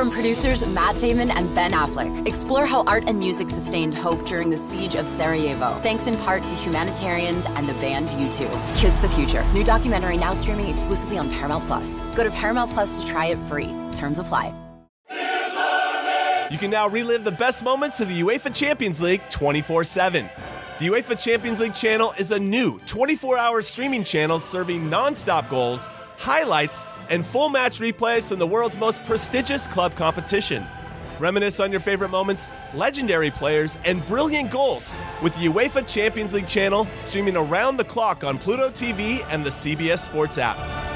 From producers Matt Damon and Ben Affleck, explore how art and music sustained hope during the siege of Sarajevo, thanks in part to humanitarians and the band U2. Kiss the Future. New documentary now streaming exclusively on Paramount Plus. Go to Paramount Plus to try it free. Terms apply. You can now relive the best moments of the UEFA Champions League 24 7. The UEFA Champions League channel is a new 24 hour streaming channel serving non stop goals, highlights, and full match replays from the world's most prestigious club competition. Reminisce on your favorite moments, legendary players, and brilliant goals with the UEFA Champions League channel streaming around the clock on Pluto TV and the CBS Sports app.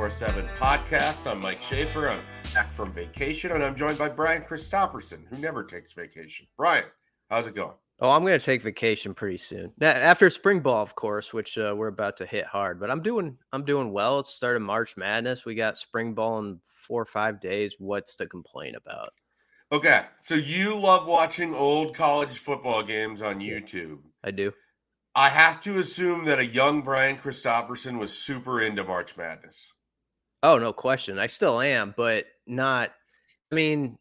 24 7 podcast. I'm Mike Schaefer. I'm back from vacation and I'm joined by Brian Christopherson, who never takes vacation. Brian, how's it going? Oh, I'm going to take vacation pretty soon. After spring ball, of course, which uh, we're about to hit hard. But I'm doing, I'm doing well. It's started March Madness. We got spring ball in four or five days. What's to complain about? Okay, so you love watching old college football games on YouTube. I do. I have to assume that a young Brian Christopherson was super into March Madness. Oh, no question. I still am, but not. I mean,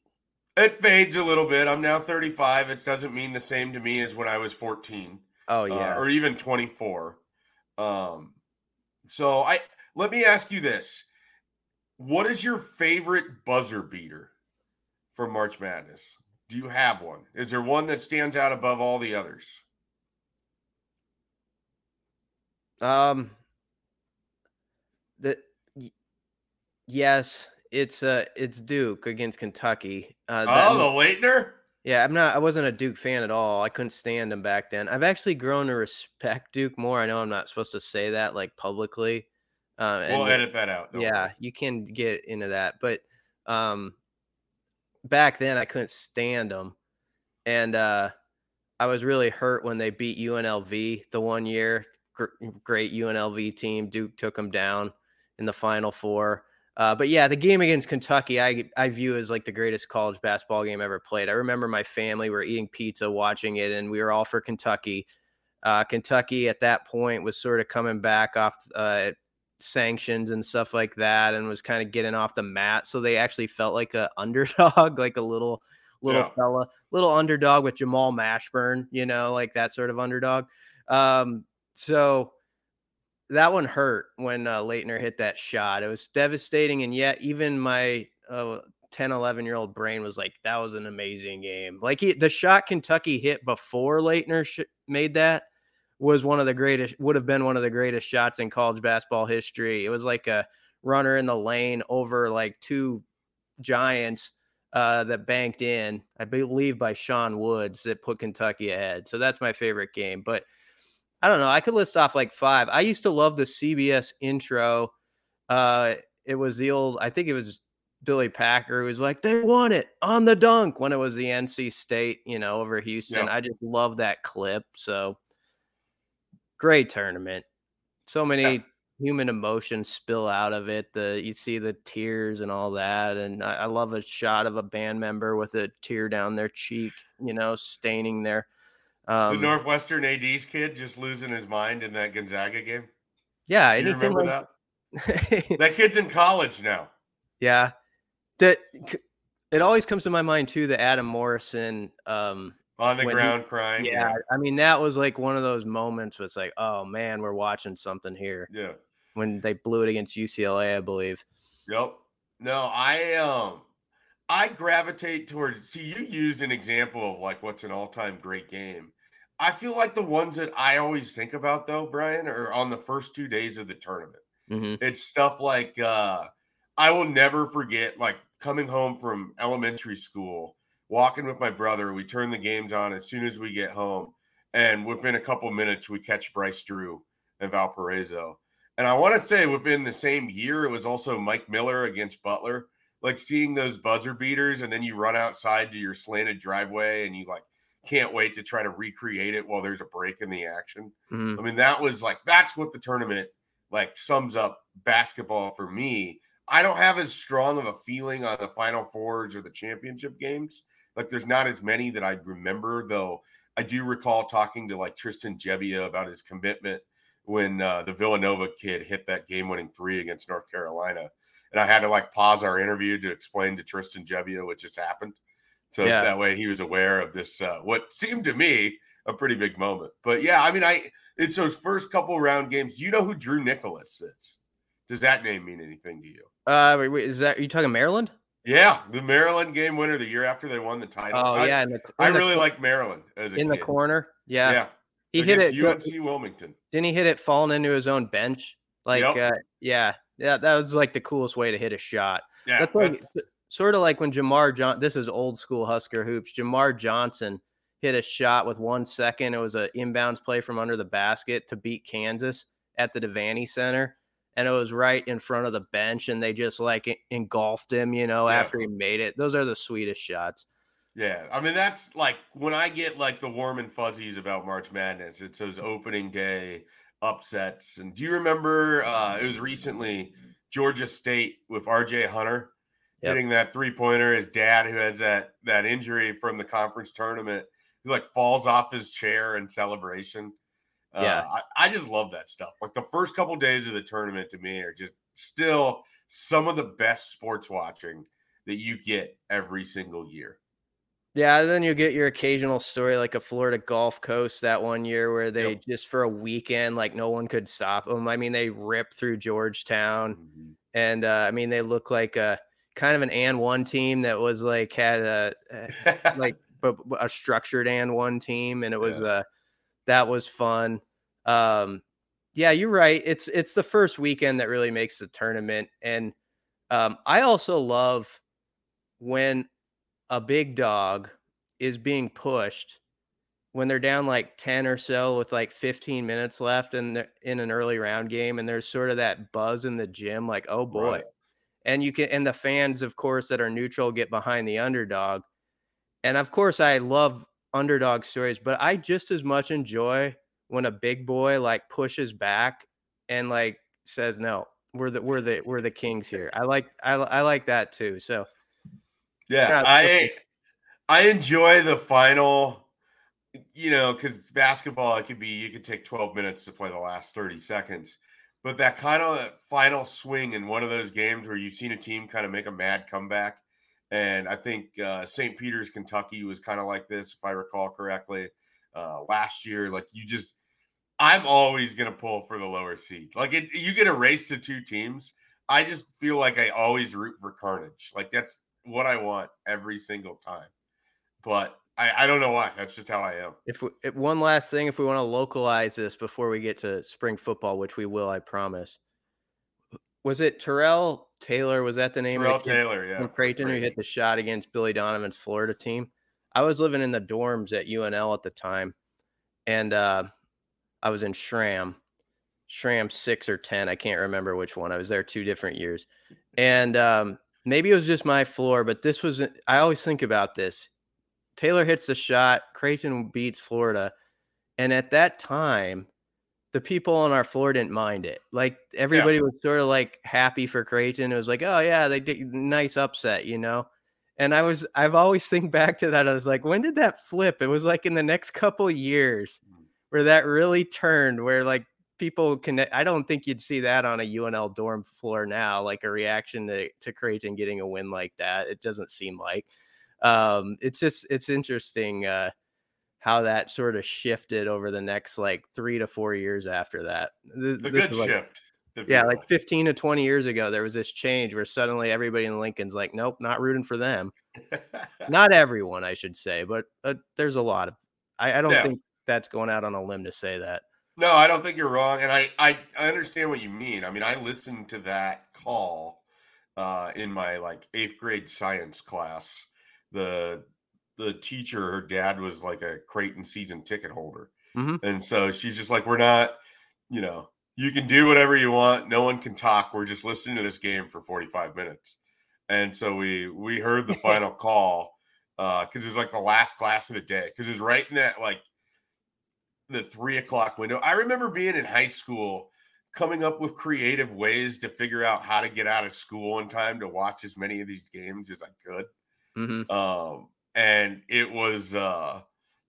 it fades a little bit. I'm now 35. It doesn't mean the same to me as when I was 14. Oh yeah, uh, or even 24. Um, so I let me ask you this: What is your favorite buzzer beater for March Madness? Do you have one? Is there one that stands out above all the others? Um, the yes, it's uh it's Duke against Kentucky. Uh, oh, the Laettner. Yeah, I'm not. I wasn't a Duke fan at all. I couldn't stand him back then. I've actually grown to respect Duke more. I know I'm not supposed to say that like publicly. Uh, we'll edit that out. yeah, you can get into that, but um, back then I couldn't stand them, and uh, I was really hurt when they beat UNLV the one year great UNLV team. Duke took them down in the Final Four. Uh, but yeah, the game against Kentucky, I I view as like the greatest college basketball game ever played. I remember my family were eating pizza, watching it, and we were all for Kentucky. Uh, Kentucky at that point was sort of coming back off uh, sanctions and stuff like that, and was kind of getting off the mat. So they actually felt like a underdog, like a little little yeah. fella, little underdog with Jamal Mashburn, you know, like that sort of underdog. Um, so that one hurt when uh, Laettner hit that shot. It was devastating. And yet, even my uh, 10, 11 year old brain was like, that was an amazing game. Like he, the shot Kentucky hit before Laettner sh- made that was one of the greatest, would have been one of the greatest shots in college basketball history. It was like a runner in the lane over like two giants uh, that banked in, I believe by Sean Woods that put Kentucky ahead. So that's my favorite game. But I don't know. I could list off like five. I used to love the CBS intro. Uh, it was the old, I think it was Billy Packer who was like, they won it on the dunk when it was the NC State, you know, over Houston. Yeah. I just love that clip. So great tournament. So many yeah. human emotions spill out of it. The you see the tears and all that. And I, I love a shot of a band member with a tear down their cheek, you know, staining their um, the Northwestern AD's kid just losing his mind in that Gonzaga game. Yeah, you remember like... that? that kid's in college now. Yeah, that it always comes to my mind too. The Adam Morrison um, on the ground he, crying. Yeah, yeah, I mean that was like one of those moments. Was like, oh man, we're watching something here. Yeah, when they blew it against UCLA, I believe. Yep. No, I um I gravitate towards see you used an example of like what's an all-time great game. I feel like the ones that I always think about though, Brian, are on the first two days of the tournament. Mm-hmm. It's stuff like uh, I will never forget, like coming home from elementary school, walking with my brother. We turn the games on as soon as we get home, and within a couple minutes, we catch Bryce Drew and Valparaiso. And I want to say within the same year, it was also Mike Miller against Butler. Like seeing those buzzer beaters, and then you run outside to your slanted driveway, and you like can't wait to try to recreate it while there's a break in the action. Mm-hmm. I mean, that was like that's what the tournament like sums up basketball for me. I don't have as strong of a feeling on the Final Fours or the championship games. Like there's not as many that I remember, though. I do recall talking to like Tristan Gebbia about his commitment when uh, the Villanova kid hit that game-winning three against North Carolina, and I had to like pause our interview to explain to Tristan Gebbia what just happened, so yeah. that way he was aware of this uh, what seemed to me a pretty big moment. But yeah, I mean, I it's those first couple round games. Do you know who Drew Nicholas is? Does that name mean anything to you? Uh, wait, wait, is that are you talking Maryland? Yeah, the Maryland game winner the year after they won the title. Oh I, yeah, the, I really like Maryland as in kid. the corner. Yeah, yeah. He hit it. UNC Wilmington. Didn't he hit it falling into his own bench? Like, yep. uh, yeah, yeah. That was like the coolest way to hit a shot. Yeah, that's like that's... sort of like when Jamar John. This is old school Husker hoops. Jamar Johnson hit a shot with one second. It was an inbounds play from under the basket to beat Kansas at the Devaney Center and it was right in front of the bench and they just like engulfed him you know yeah. after he made it those are the sweetest shots yeah i mean that's like when i get like the warm and fuzzies about march madness it's those opening day upsets and do you remember uh it was recently georgia state with rj hunter yep. hitting that three pointer his dad who has that that injury from the conference tournament he like falls off his chair in celebration yeah, uh, I, I, just love that stuff. Like the first couple days of the tournament to me are just still some of the best sports watching that you get every single year. Yeah, then you get your occasional story like a Florida Gulf Coast that one year where they yep. just for a weekend like no one could stop them. I mean, they ripped through Georgetown, mm-hmm. and uh, I mean they look like a kind of an and one team that was like had a, a like a structured and one team, and it was yeah. uh that was fun. Um, yeah, you're right. It's it's the first weekend that really makes the tournament, and um, I also love when a big dog is being pushed when they're down like 10 or so with like 15 minutes left in in an early round game and there's sort of that buzz in the gym like oh boy right. And you can and the fans of course that are neutral get behind the underdog and of course i love underdog stories, but I just as much enjoy when a big boy like pushes back and like says, "No, we're the we're the we're the kings here." I like I I like that too. So yeah, I I enjoy the final. You know, because basketball, it could be you could take 12 minutes to play the last 30 seconds, but that kind of final swing in one of those games where you've seen a team kind of make a mad comeback and I think uh, St. Peter's, Kentucky was kind of like this, if I recall correctly, uh, last year. Like you just, I'm always going to pull for the lower seed. Like it, you get a race to two teams. I just feel like I always root for carnage. Like that's what I want every single time. But I, I don't know why. That's just how I am. If, we, if one last thing, if we want to localize this before we get to spring football, which we will, I promise. Was it Terrell Taylor? Was that the name? Terrell Taylor, yeah. From Creighton, who hit the shot against Billy Donovan's Florida team. I was living in the dorms at UNL at the time, and uh, I was in Schramm, Schramm six or ten. I can't remember which one. I was there two different years, and um, maybe it was just my floor, but this was. I always think about this. Taylor hits the shot. Creighton beats Florida, and at that time, the people on our floor didn't mind it. Like everybody yeah. was sort of like happy for Creighton. It was like, oh yeah, they did nice upset, you know. And I was, I've always think back to that. I was like, when did that flip? It was like in the next couple years mm. where that really turned, where like people can. I don't think you'd see that on a UNL dorm floor now, like a reaction to to Creighton getting a win like that. It doesn't seem like. Um, it's just it's interesting. Uh, how that sort of shifted over the next like three to four years after that. The good like, shift. Yeah, like 15 to 20 years ago, there was this change where suddenly everybody in Lincoln's like, nope, not rooting for them. not everyone, I should say, but uh, there's a lot of. I, I don't yeah. think that's going out on a limb to say that. No, I don't think you're wrong, and I I, I understand what you mean. I mean, I listened to that call uh, in my like eighth grade science class. The the teacher, her dad was like a Creighton season ticket holder. Mm-hmm. And so she's just like, we're not, you know, you can do whatever you want. No one can talk. We're just listening to this game for 45 minutes. And so we we heard the final call because uh, it was like the last class of the day because it was right in that like the three o'clock window. I remember being in high school coming up with creative ways to figure out how to get out of school in time to watch as many of these games as I could. Mm-hmm. Um, and it was uh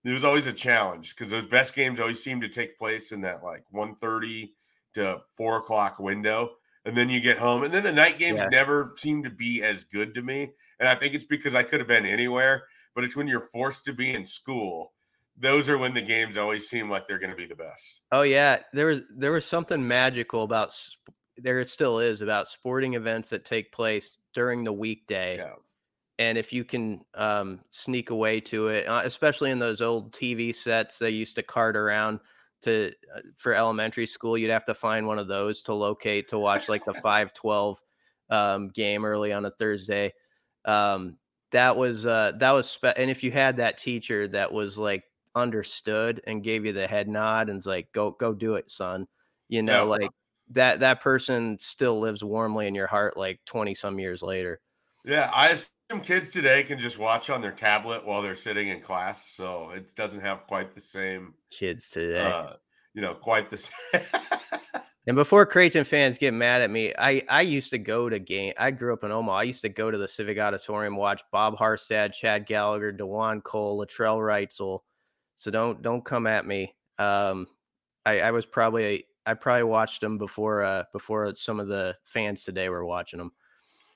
it was always a challenge because those best games always seem to take place in that like 1.30 to 4 o'clock window and then you get home and then the night games Yeah. never seem to be as good to me and i think it's because i could have been anywhere but it's when you're forced to be in school those are when the games always seem like they're going to be the best Oh yeah, there was there was something magical about there still is about sporting events that take place during the weekday. yeah And if you can um, sneak away to it, uh, especially in those old TV sets they used to cart around to uh, for elementary school, you'd have to find one of those to locate to watch like the five twelve um, game early on a Thursday. Um, that was uh, that was spe- and if you had that teacher that was like understood and gave you the head nod and was like go go do it son you know Yeah. like that that person still lives warmly in your heart like 20 some years later yeah i assume kids today can just watch on their tablet while they're sitting in class so it doesn't have quite the same kids today. uh you know quite the same and before creighton fans get mad at me i i used to go to game i grew up in omaha i used to go to the civic auditorium watch bob harstad chad gallagher dewan cole latrell reitzel. So don't don't come at me. Um i i was probably i probably watched them before uh before some of the fans today were watching them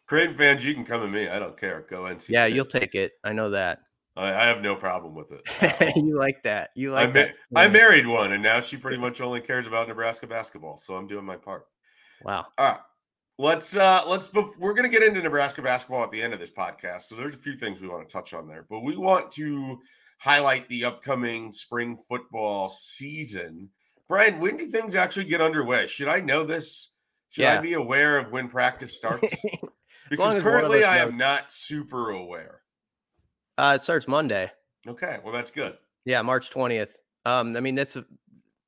Creighton fans, you can come at me. I don't care. Go NC. yeah State. you'll take it i know that I, I have no problem with it. you like that you I, like ma- that I married one, and now she pretty much only cares about Nebraska basketball. So I'm doing my part. wow All right, let's uh let's. We're gonna get into Nebraska basketball at the end of this podcast. So there's a few things we want to touch on there, but we want to highlight the upcoming spring football season. Brian, when do things actually get underway? Should I know this? Should I be aware of when practice starts? Because currently I knows. am not super aware. uh it starts monday Okay, well that's good. Yeah, March 20th. Um, I mean, that's the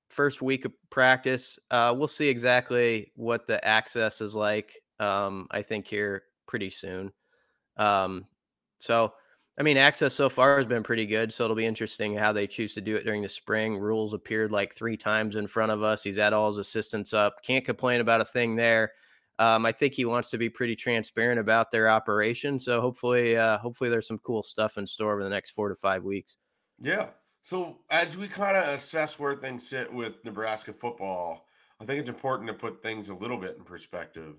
first week of practice. Uh, we'll see exactly what the access is like. Um, I think here pretty soon. Um, so, I mean, access so far has been pretty good. So it'll be interesting how they choose to do it during the spring. Rhule's appeared like three times in front of us. He's had all his assistants up. Can't complain about a thing there. Um, I think he wants to be pretty transparent about their operation. So hopefully, uh, hopefully there's some cool stuff in store over the next four to five weeks. Yeah. So as we kind of assess where things sit with Nebraska football, I think it's important to put things a little bit in perspective.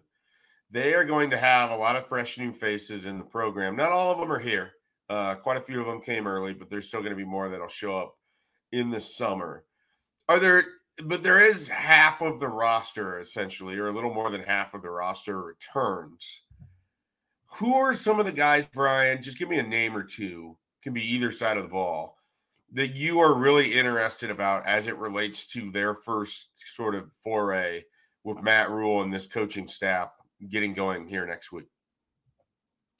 They are going to have a lot of fresh new faces in the program. Not all of them are here. Uh, quite a few of them came early, but there's still going to be more that'll show up in the summer. Are there? But there is half of the roster essentially, or a little more than half of the roster returns. Who are some of the guys, Brian? Just give me a name or two. Can be either side of the ball that you are really interested about as it relates to their first sort of foray with Matt Rhule and this coaching staff getting going here next week?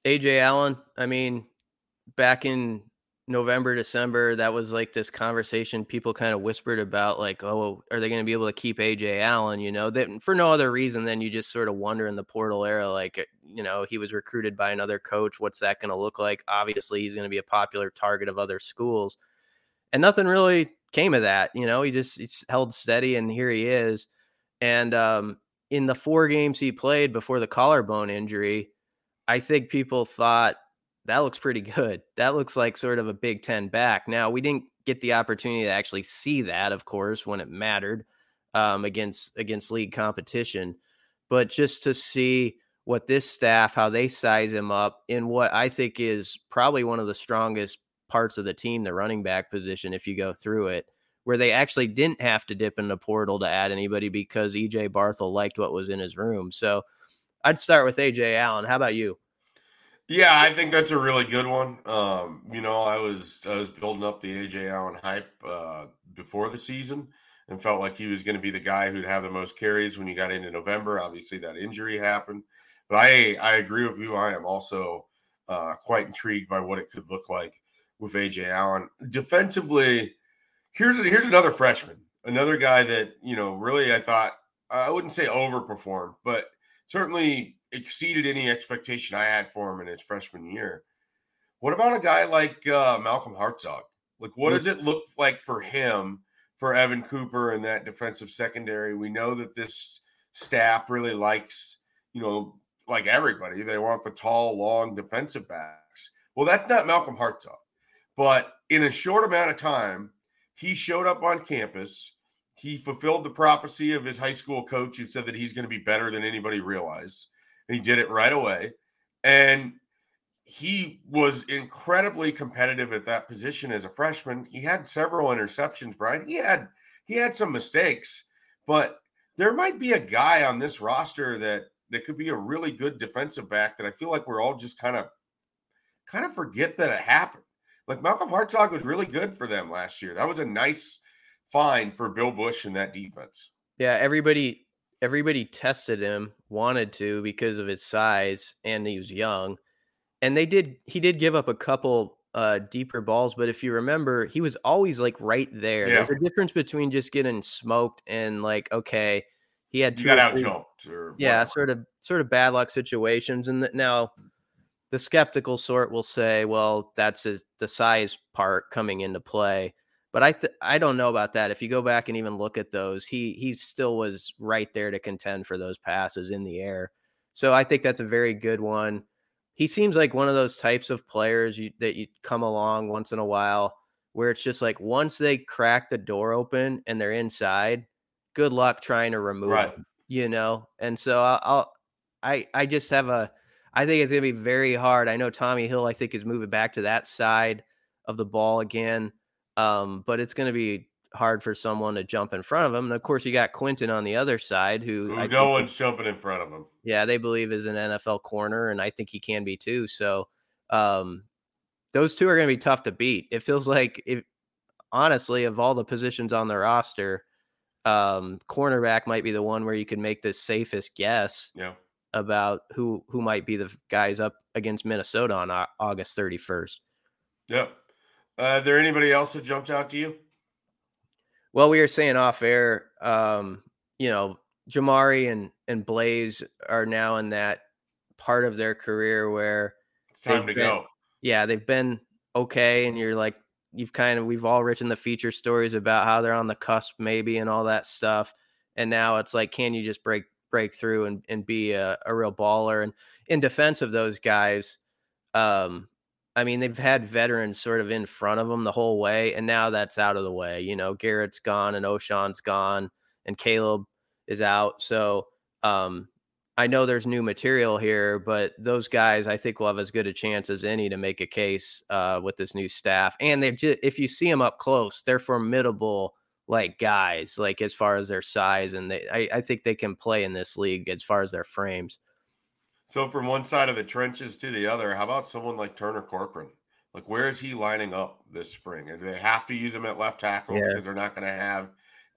Ajay Allen, I mean, back in November, December, that was like this conversation people kind of whispered about, like, oh, are they going to be able to keep Ajay Allen? You know, that for no other reason than you just sort of wonder in the portal era, like, you know, he was recruited by another coach. What's that going to look like? Obviously, he's going to be a popular target of other schools. And nothing really came of that. You know, he just he's held steady, and here he is. And um, in the four games he played before the collarbone injury, I think people thought that looks pretty good. That looks like sort of a Big Ten back. Now, we didn't get the opportunity to actually see that, of course, when it mattered um, against against league competition, but just to see what this staff, how they size him up in what I think is probably one of the strongest parts of the team, the running back position, if you go through it, where they actually didn't have to dip in the portal to add anybody because EJ Barthel liked what was in his room. So I'd start with Ajay Allen. How about you? Yeah, I think that's a really good one. Um, you know, I was I was building up the Ajay Allen hype uh, before the season and felt like he was going to be the guy who'd have the most carries when you got into November. Obviously, that injury happened, but I I agree with you. I am also uh, quite intrigued by what it could look like with Ajay Allen defensively. Here's here's another freshman, another guy that you know really I thought I wouldn't say overperformed, but certainly exceeded any expectation I had for him in his freshman year. What about a guy like uh, Malcolm Hartzog? Like, what does it look like for him, for Evan Cooper and that defensive secondary? We know that this staff really likes, you know, like everybody, they want the tall, long defensive backs. Well, that's not Malcolm Hartzog. But in a short amount of time, he showed up on campus. He fulfilled the prophecy of his high school coach who said that he's going to be better than anybody realized. He did it right away. And he was incredibly competitive at that position as a freshman. He had several interceptions, Brian. He had he had some mistakes, but there might be a guy on this roster that that could be a really good defensive back that I feel like we're all just kind of kind of forget that it happened. Like Malcolm Hartzog was really good for them last year. That was a nice find for Bill Bush in that defense. Yeah, everybody everybody tested him, wanted to because of his size and he was young. And they did he did give up a couple uh deeper balls, but if you remember, he was always like right there. Yeah. There's a difference between just getting smoked and like okay, he had two got out jumped yeah, sort of sort of bad luck situations. And that now the skeptical sort will say, well, that's the size part coming into play. But I th- I don't know about that. If you go back and even look at those, he he still was right there to contend for those passes in the air. So I think that's a very good one. He seems like one of those types of players you, that you come along once in a while where it's just like once they crack the door open and they're inside, good luck trying to remove right. them, you know. And so I'll, I'll I I just have a I think it's going to be very hard. I know Tommy Hill, I think, is moving back to that side of the ball again. Um, but it's going to be hard for someone to jump in front of him. And of course, you got Quinton on the other side, who, who no one's jumping in front of him. Yeah, they believe is an NFL corner, and I think he can be too. So, um, those two are going to be tough to beat. It feels like, if honestly, of all the positions on the roster, um, cornerback might be the one where you can make the safest guess. Yeah about who who might be the guys up against Minnesota on August 31st. Yep. Uh, there anybody else that jumped out to you? Well, we were saying off air, um, you know, Jamari and and Blaise are now in that part of their career where it's time to been, go. Yeah, they've been okay, and you're like, you've kind of we've all written the feature stories about how they're on the cusp, maybe, and all that stuff. And now it's like, can you just break break through and, and be a, a real baller. And in defense of those guys, um, I mean, they've had veterans sort of in front of them the whole way, and now that's out of the way. You know, Garrett's gone and Ochaun's gone and Caleb is out. So um, I know there's new material here, but those guys I think will have as good a chance as any to make a case uh, with this new staff. And they've just, if you see them up close, they're formidable like guys, like as far as their size, and they, I, I think they can play in this league as far as their frames. So from one side of the trenches to the other, how about someone like Turner Corcoran? Like, where is he lining up this spring? And do they have to use him at left tackle yeah. because they're not going to have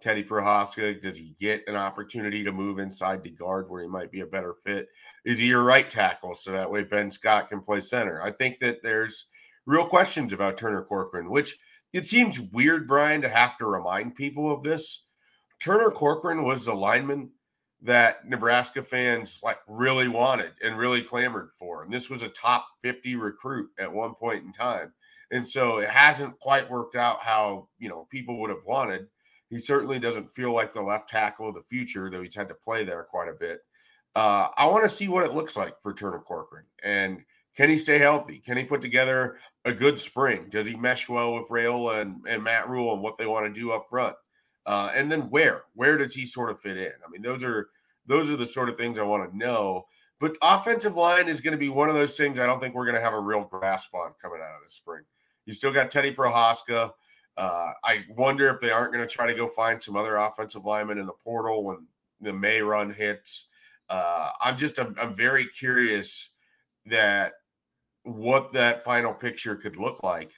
Teddy Prochazka? Does he get an opportunity to move inside the guard where he might be a better fit? Is he your right tackle so that way Ben Scott can play center? I think that there's real questions about Turner Corcoran, which – it seems weird, Brian, to have to remind people of this. Turner Corcoran was the lineman that Nebraska fans like really wanted and really clamored for. And this was a top 50 recruit at one point in time. And so it hasn't quite worked out how, you know, people would have wanted. He certainly doesn't feel like the left tackle of the future, though he's had to play there quite a bit. Uh, I want to see what it looks like for Turner Corcoran. And can he stay healthy? Can he put together a good spring? Does he mesh well with Raiola and, and Matt Rhule and what they want to do up front? Uh, and then where? Where does he sort of fit in? I mean, those are those are the sort of things I want to know. But offensive line is going to be one of those things I don't think we're going to have a real grasp on coming out of the spring. You still got Teddy Prochazka. Uh, I wonder if they aren't going to try to go find some other offensive linemen in the portal when the May run hits. Uh, I'm just I'm, I'm very curious that what that final picture could look like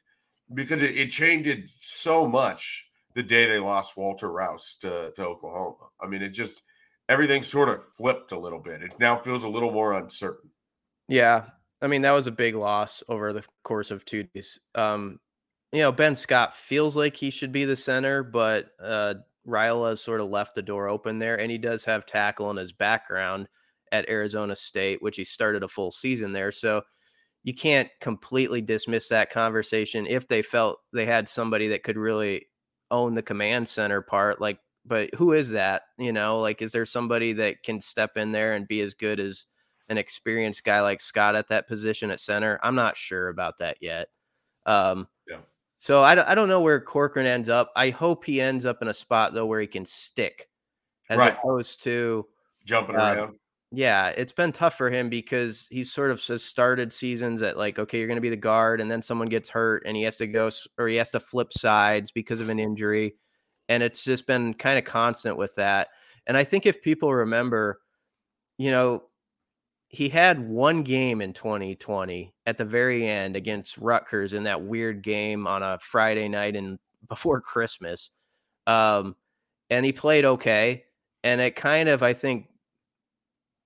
because it, it changed so much the day they lost Walter Rouse to, to Oklahoma. I mean, it just everything sort of flipped a little bit. It now feels a little more uncertain. Yeah. I mean, that was a big loss over the course of two days. Um, you know, Ben Scott feels like he should be the center, but uh has sort of left the door open there, and he does have tackle in his background at Arizona State, which he started a full season there. So you can't completely dismiss that conversation if they felt they had somebody that could really own the command center part, like but who is that? You know, like is there somebody that can step in there and be as good as an experienced guy like Scott at that position at center? I'm not sure about that yet. Um, Yeah. So I, I don't know where Corcoran ends up. I hope he ends up in a spot though where he can stick, as Right. opposed to Jumping Uh, around. Yeah, it's been tough for him because he's sort of started seasons at like, okay, you're going to be the guard, and then someone gets hurt, and he has to go or he has to flip sides because of an injury, and it's just been kind of constant with that. And I think if people remember, you know, he had one game in 2020 at the very end against Rutgers in that weird game on a Friday night and before Christmas, um, and he played okay, and it kind of I think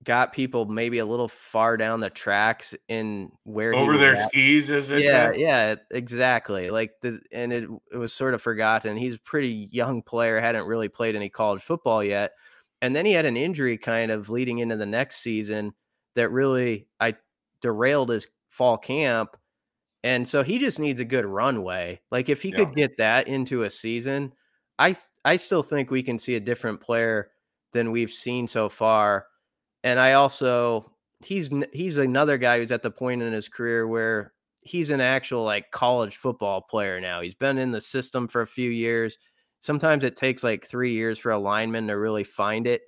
got people maybe a little far down the tracks in where Over their at. skis, as Yeah, say. yeah, exactly. Like the and it it was sort of forgotten. He's a pretty young player, hadn't really played any college football yet. And then he had an injury kind of leading into the next season that really I derailed his fall camp. And so he just needs a good runway. Like if he Yeah. could get that into a season, I I still think we can see a different player than we've seen so far. And I also he's he's another guy who's at the point in his career where he's an actual like college football player now. He's been in the system for a few years. Sometimes it takes like 3 years for a lineman to really find it.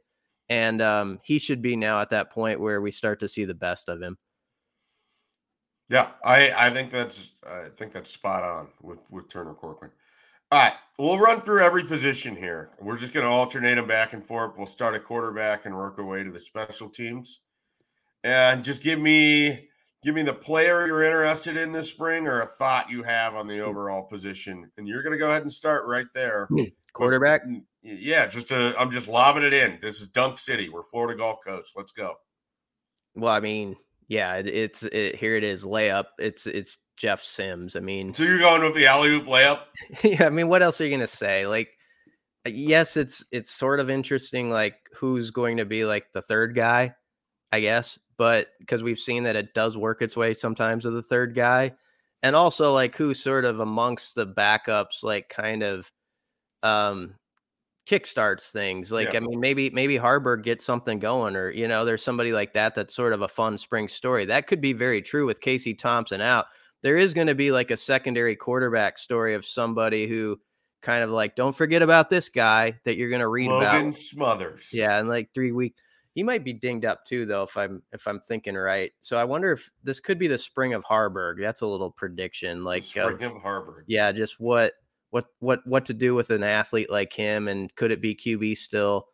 And um, he should be now at that point where we start to see the best of him. Yeah, I I think that's I think that's spot on with with Turner Corcoran. All right, we'll run through every position here. We're just going to alternate them back and forth. We'll start at quarterback and work our way to the special teams. And just give me give me the player you're interested in this spring or a thought you have on the hmm. overall position. And you're going to go ahead and start right there. Hmm, quarterback? With- mm, yeah, just i I'm just lobbing it in. This is Dunk City. We're Florida Gulf Coast. Let's go. Well, I mean, yeah, it, it's it, here it is layup. It's it's Jeff Sims. I mean, So you're going with the alley oop layup? yeah, I mean, what else are you gonna say? Like, uh, yes, it's it's sort of interesting, like who's going to be like the third guy, I guess, but because we've seen that it does work its way sometimes to the third guy, and also like who's sort of amongst the backups, like kind of um kickstarts things. Like, Yeah. I mean, maybe maybe Haarberg gets something going, or you know, there's somebody like that that's sort of a fun spring story. That could be very true with Casey Thompson out there is going to be like a secondary quarterback story of somebody who kind of like don't forget about this guy that you're going to read Logan about. Smothers. Yeah, in like three weeks. He might be dinged up too, though, if I'm if I'm thinking right. So I wonder if this could be the spring of Haarberg. That's a little prediction, like Spring of, of Haarberg. yeah, just what what what what to do with an athlete like him, and could it be QB still?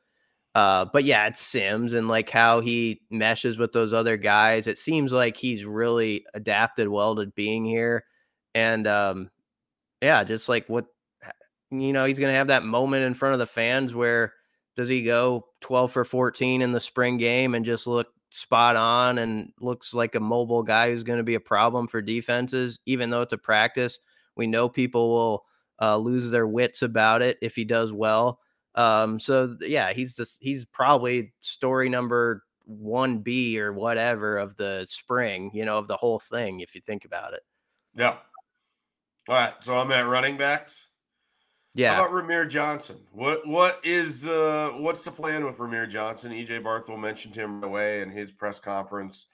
Uh, but yeah, it's Sims and like how he meshes with those other guys. It seems like he's really adapted well to being here, and um, yeah, just like what you know, he's gonna have that moment in front of the fans where does he go twelve for fourteen in the spring game and just look spot on and looks like a mobile guy who's going to be a problem for defenses, even though it's a practice. We know people will uh, lose their wits about it if he does well. Um, so yeah, he's this. He's probably story number one B or whatever of the spring. You know, of the whole thing. If you think about it. Yeah. All right. So I'm at running backs. Yeah. How about Rahmir Johnson? What what is uh what's the plan with Rahmir Johnson? EJ Barthel mentioned him away in his press conference.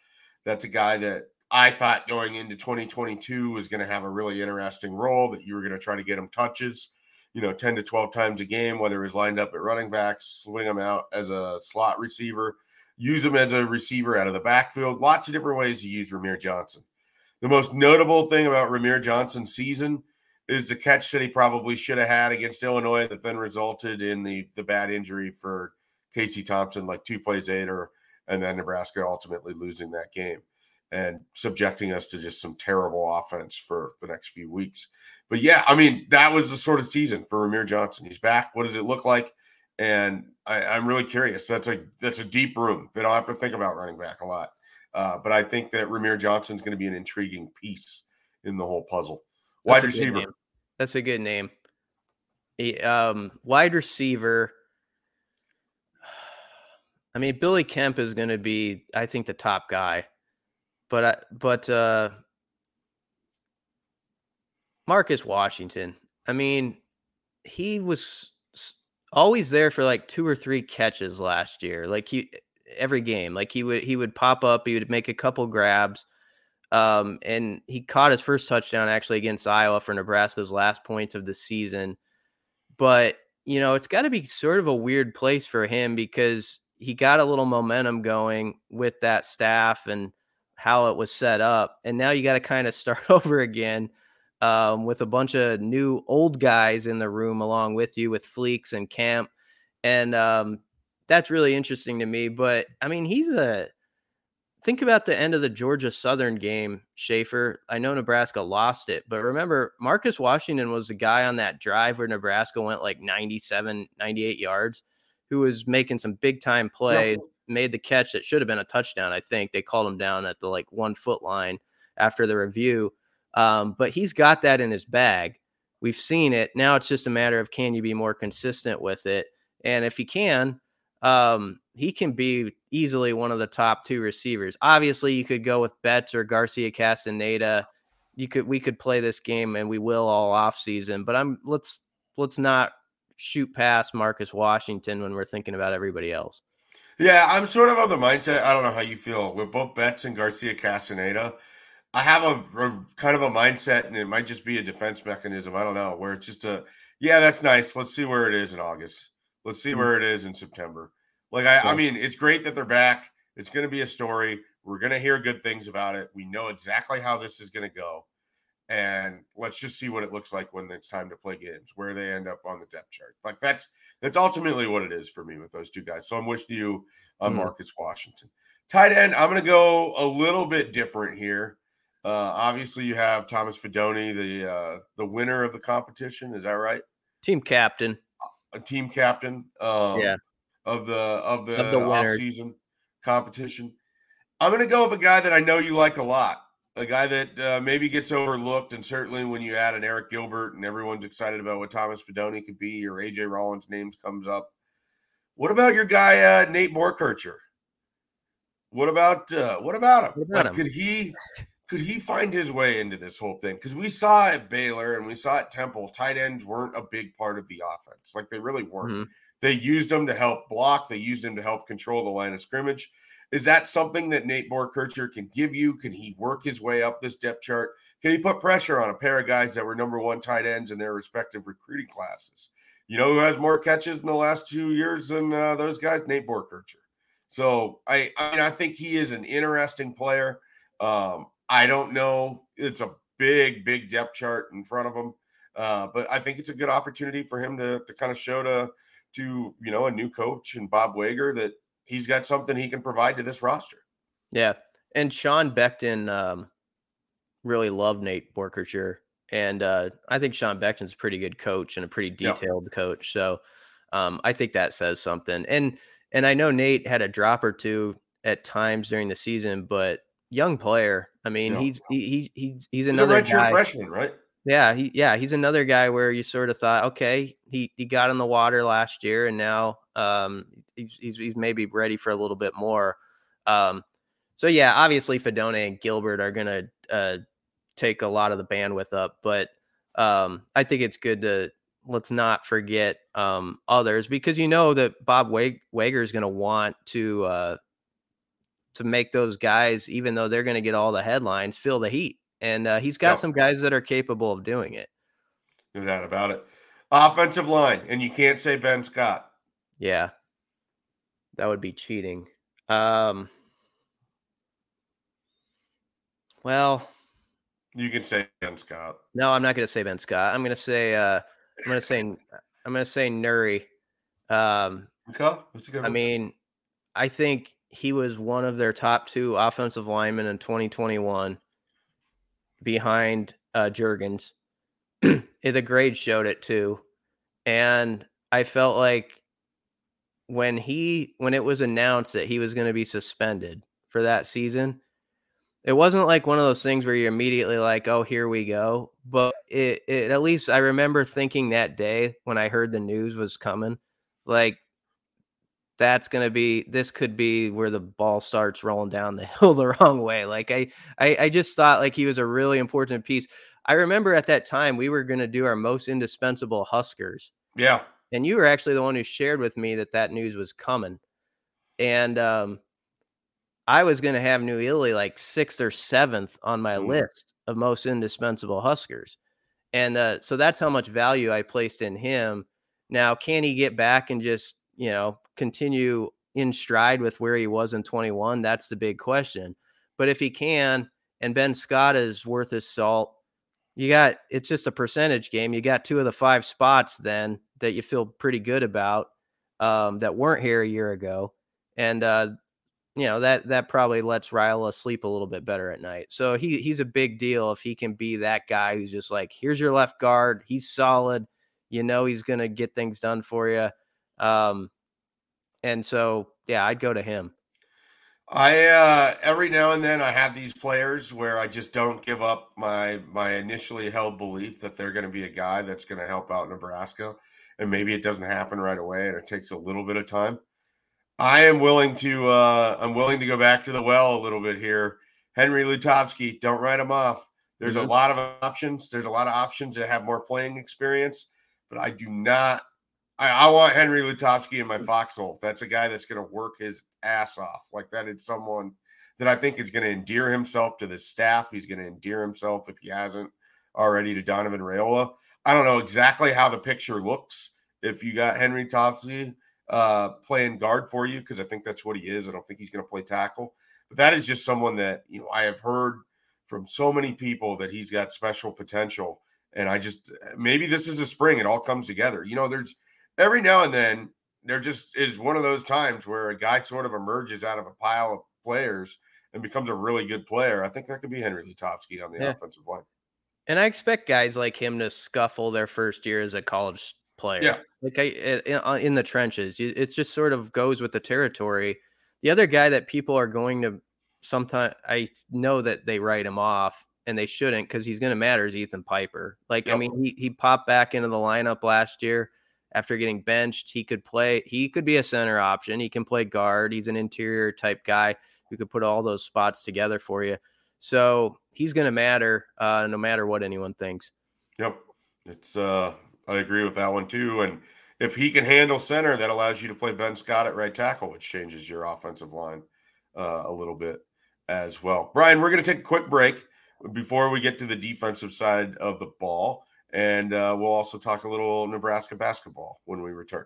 That's a guy that I thought going into 2022 was going to have a really interesting role. That you were going to try to get him touches, you know, 10 to 12 times a game, whether he's lined up at running backs, swing him out as a slot receiver, use him as a receiver out of the backfield. Lots of different ways to use Rahmir Johnson. The most notable thing about Rahmir Johnson's season is the catch that he probably should have had against Illinois that then resulted in the the bad injury for Casey Thompson, like two plays later, and then Nebraska ultimately losing that game and subjecting us to just some terrible offense for the next few weeks. But yeah, I mean, that was the sort of season for Rahmir Johnson. He's back. What does it look like? And I, I'm really curious. That's a that's a deep room. They don't have to think about running back a lot. Uh, but I think that Rahmir Johnson's going to be an intriguing piece in the whole puzzle. Wide a good receiver. That's a good name. He- um, wide receiver. I mean, Billy Kemp is going to be, I think, the top guy, but I, but uh, Marcus Washington. I mean, he was always there for like two or three catches last year. Like he every game, like he would he would pop up, he would make a couple grabs. Um, and he caught his first touchdown actually against Iowa for Nebraska's last points of the season. But you know, it's got to be sort of a weird place for him because he got a little momentum going with that staff and how it was set up. And now you got to kind of start over again um, with a bunch of new old guys in the room along with you with Fleeks and Camp. And um, that's really interesting to me. But I mean, he's a think about the end of the Georgia Southern game, Schaefer. I know Nebraska lost it, but remember, Marcus Washington was the guy on that drive where Nebraska went like 97, 98 yards, who was making some big time plays, made the catch that should have been a touchdown. I think they called him down at the like one foot line after the review. Um, but he's got that in his bag. We've seen it. Now it's just a matter of can you be more consistent with it? And if he can, um, he can be easily one of the top two receivers. Obviously, you could go with Betts or Garcia Castaneda. You could we could play this game and we will all off season, but I'm let's let's not shoot past Marcus Washington when we're thinking about everybody else. Yeah, I'm sort of of the mindset. I don't know how you feel with both Betts and Garcia Castaneda. I have a, a, kind of a mindset, and it might just be a defense mechanism. I don't know where it's just a yeah, that's nice. Let's see where it is in August. Let's see mm-hmm. where it is in September. Like I, I mean, it's great that they're back. It's going to be a story. We're going to hear good things about it. We know exactly how this is going to go, and let's just see what it looks like when it's time to play games, where they end up on the depth chart. Like that's that's ultimately what it is for me with those two guys. So I'm with you on mm-hmm. Marcus Washington. Tight end, I'm going to go a little bit different here. Uh, obviously, you have Thomas Fidone, the uh, the winner of the competition. Is that right? Team captain. A team captain. Um, yeah. Of the of the, of the off season competition. I'm going to go with a guy that I know you like a lot. A guy that uh, maybe gets overlooked, and certainly when you add an Arik Gilbert and everyone's excited about what Thomas Fidone could be, or AJ Rollins' names comes up. What about your guy uh, Nate Boerkircher? What about uh, what about him? What about like, him? Could he could he find his way into this whole thing? Because we saw at Baylor and we saw at Temple, tight ends weren't a big part of the offense. Like they really weren't. Mm-hmm. They used them to help block, they used them to help control the line of scrimmage. Is that something that Nate Boerkircher can give you? Can he work his way up this depth chart? Can he put pressure on a pair of guys that were number one tight ends in their respective recruiting classes? You know who has more catches in the last two years than uh, those guys? Nate Boerkircher. So I, I mean, I think he is an interesting player. Um, I don't know. It's a big, big depth chart in front of him. Uh, but I think it's a good opportunity for him to, to kind of show to to you know a new coach and Bob Wager that he's got something he can provide to this roster. Yeah, and Sean Beckton um, really loved Nate Boerkircher, and uh, I think Sean Beckton's a pretty good coach and a pretty detailed yeah. coach. So um, I think that says something. And and I know Nate had a drop or two at times during the season, but young player. I mean, he's he, he he's he's another guy. freshman, right? Yeah, he yeah he's another guy where you sort of thought, okay, he he got in the water last year, and now um he's he's, he's maybe ready for a little bit more. Um, so yeah, obviously Fidone and Gilbert are gonna uh take a lot of the bandwidth up, but um I think it's good to let's not forget um others because you know that Bob Wager is gonna want to uh to make those guys, even though they're going to get all the headlines, feel the heat. And uh, he's got yep. some guys that are capable of doing it. No doubt about it. Offensive line, and you can't say Ben Scott. Yeah, that would be cheating. Um, well, you can say Ben Scott. No, I'm not going to say Ben Scott. I'm going to say uh, I'm going to say I'm going to say Nouri. Um, okay. I mean, I think he was one of their top two offensive linemen in 2021 behind uh, Jurgens. the grade showed it too. And I felt like when he when it was announced that he was going to be suspended for that season, it wasn't like one of those things where you're immediately like, "Oh, here we go." But it, it at least I remember thinking that day when I heard the news was coming, like that's going to be this could be where the ball starts rolling down the hill the wrong way like I, I i just thought like he was a really important piece i remember at that time we were going to do our most indispensable huskers yeah And you were actually the one who shared with me that that news was coming. And um, I was going to have Nouili like sixth or seventh on my mm. list of most indispensable Huskers. And uh, so that's how much value I placed in him. Now, can he get back and just, you know, continue in stride with where he was in 21? That's the big question. But if he can, and Ben Scott is worth his salt, you got it's just a percentage game. You got two of the five spots then that you feel pretty good about um, that weren't here a year ago. And uh, you know that that probably lets Raiola sleep a little bit better at night. So he he's a big deal if he can be that guy who's just like, here's your left guard, he's solid, you know he's gonna get things done for you. Um, and so yeah, I'd go to him. I uh, every now and then I have these players where I just don't give up my my initially held belief that they're going to be a guy that's going to help out Nebraska, and maybe it doesn't happen right away and it takes a little bit of time. I am willing to uh I'm willing to go back to the well a little bit here. Henry Lutovsky, don't write him off. There's mm-hmm. a lot of options. There's a lot of options that have more playing experience, but I do not. I, I want Henry Lutovsky in my foxhole. That's a guy that's going to work his ass off. Like that is someone that I think is going to endear himself to the staff. He's going to endear himself if he hasn't already to Donovan Raiola. I don't know exactly how the picture looks if you got Henry Lutovsky uh, playing guard for you because I think that's what he is. I don't think he's going to play tackle, but that is just someone that you know I have heard from so many people that he's got special potential, and I just maybe this is a spring. It all comes together. You know, there's every now and then there just is one of those times where a guy sort of emerges out of a pile of players and becomes a really good player. I think that could be Henry Lutovsky on the yeah. offensive line. And I expect guys like him to scuffle their first year as a college player. Yeah. Like I, in, uh, in the trenches, it just sort of goes with the territory. The other guy that people are going to sometimes, I know that they write him off and they shouldn't because he's going to matter is Ethan Piper. Like, yep. I mean, he, he popped back into the lineup last year after getting benched. He could play, he could be a center option. He can play guard. He's an interior type guy who could put all those spots together for you. So he's going to matter uh, no matter what anyone thinks. Yep. It's, uh, I agree with that one too. And if he can handle center, that allows you to play Ben Scott at right tackle, which changes your offensive line uh, a little bit as well. Brian, we're going to take a quick break before we get to the defensive side of the ball. And uh, we'll also talk a little Nebraska basketball when we return.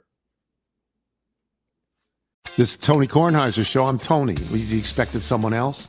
This is Tony Kornheiser's show. I'm Tony. You expected someone else?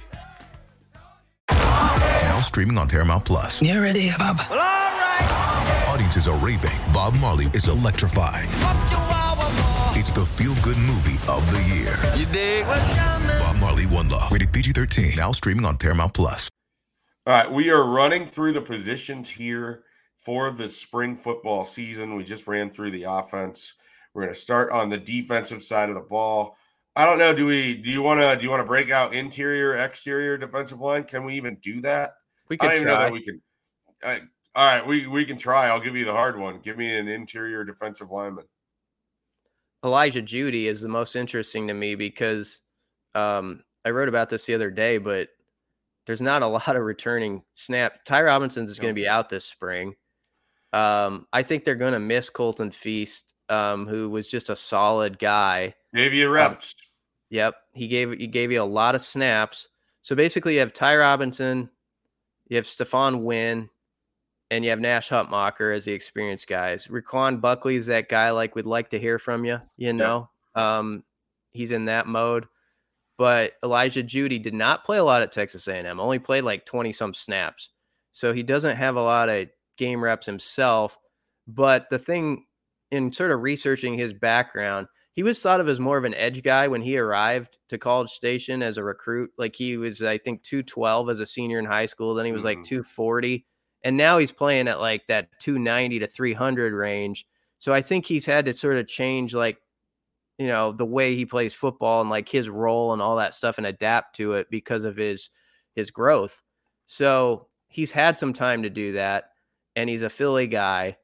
streaming on Paramount Plus. You ready, Bob? Well, all right. Audiences are raving. Bob Marley is electrifying. It's the feel-good movie of the year. You dig? Bob Marley, One Love. Rated PG-13. Now streaming on Paramount Plus. All right, we are running through the positions here for the spring football season. We just ran through the offense. We're going to start on the defensive side of the ball. I don't know. Do we? Do you want to? Do you want to break out interior, exterior defensive line? Can we even do that? We can I don't try. know that we can. I, all right, we we can try. I'll give you the hard one. Give me an interior defensive lineman. Elijah Jeudy is the most interesting to me because um, I wrote about this the other day, but there's not a lot of returning snap. Ty Robinson is going to be out this spring. Um, I think they're going to miss Colton Feast, um, who was just a solid guy. Gave you um, reps. Yep, he gave he gave you a lot of snaps. So basically, you have Ty Robinson, you have Stephon Wynn, and you have Nash Hutmacher as the experienced guys. Raquan Buckley is that guy like we'd like to hear from you. You know, yeah. um, he's in that mode. But Elijah Jeudy did not play a lot at Texas A&M. Only played like twenty some snaps, so he doesn't have a lot of game reps himself. But the thing in sort of researching his background, he was thought of as more of an edge guy when he arrived to College Station as a recruit. Like he was, I think, 212 as a senior in high school. Then he was mm. like 240. And now he's playing at like that 290 to 300 range. So I think he's had to sort of change like you know the way he plays football and like his role and all that stuff and adapt to it because of his his growth. So he's had some time to do that and he's a Philly guy.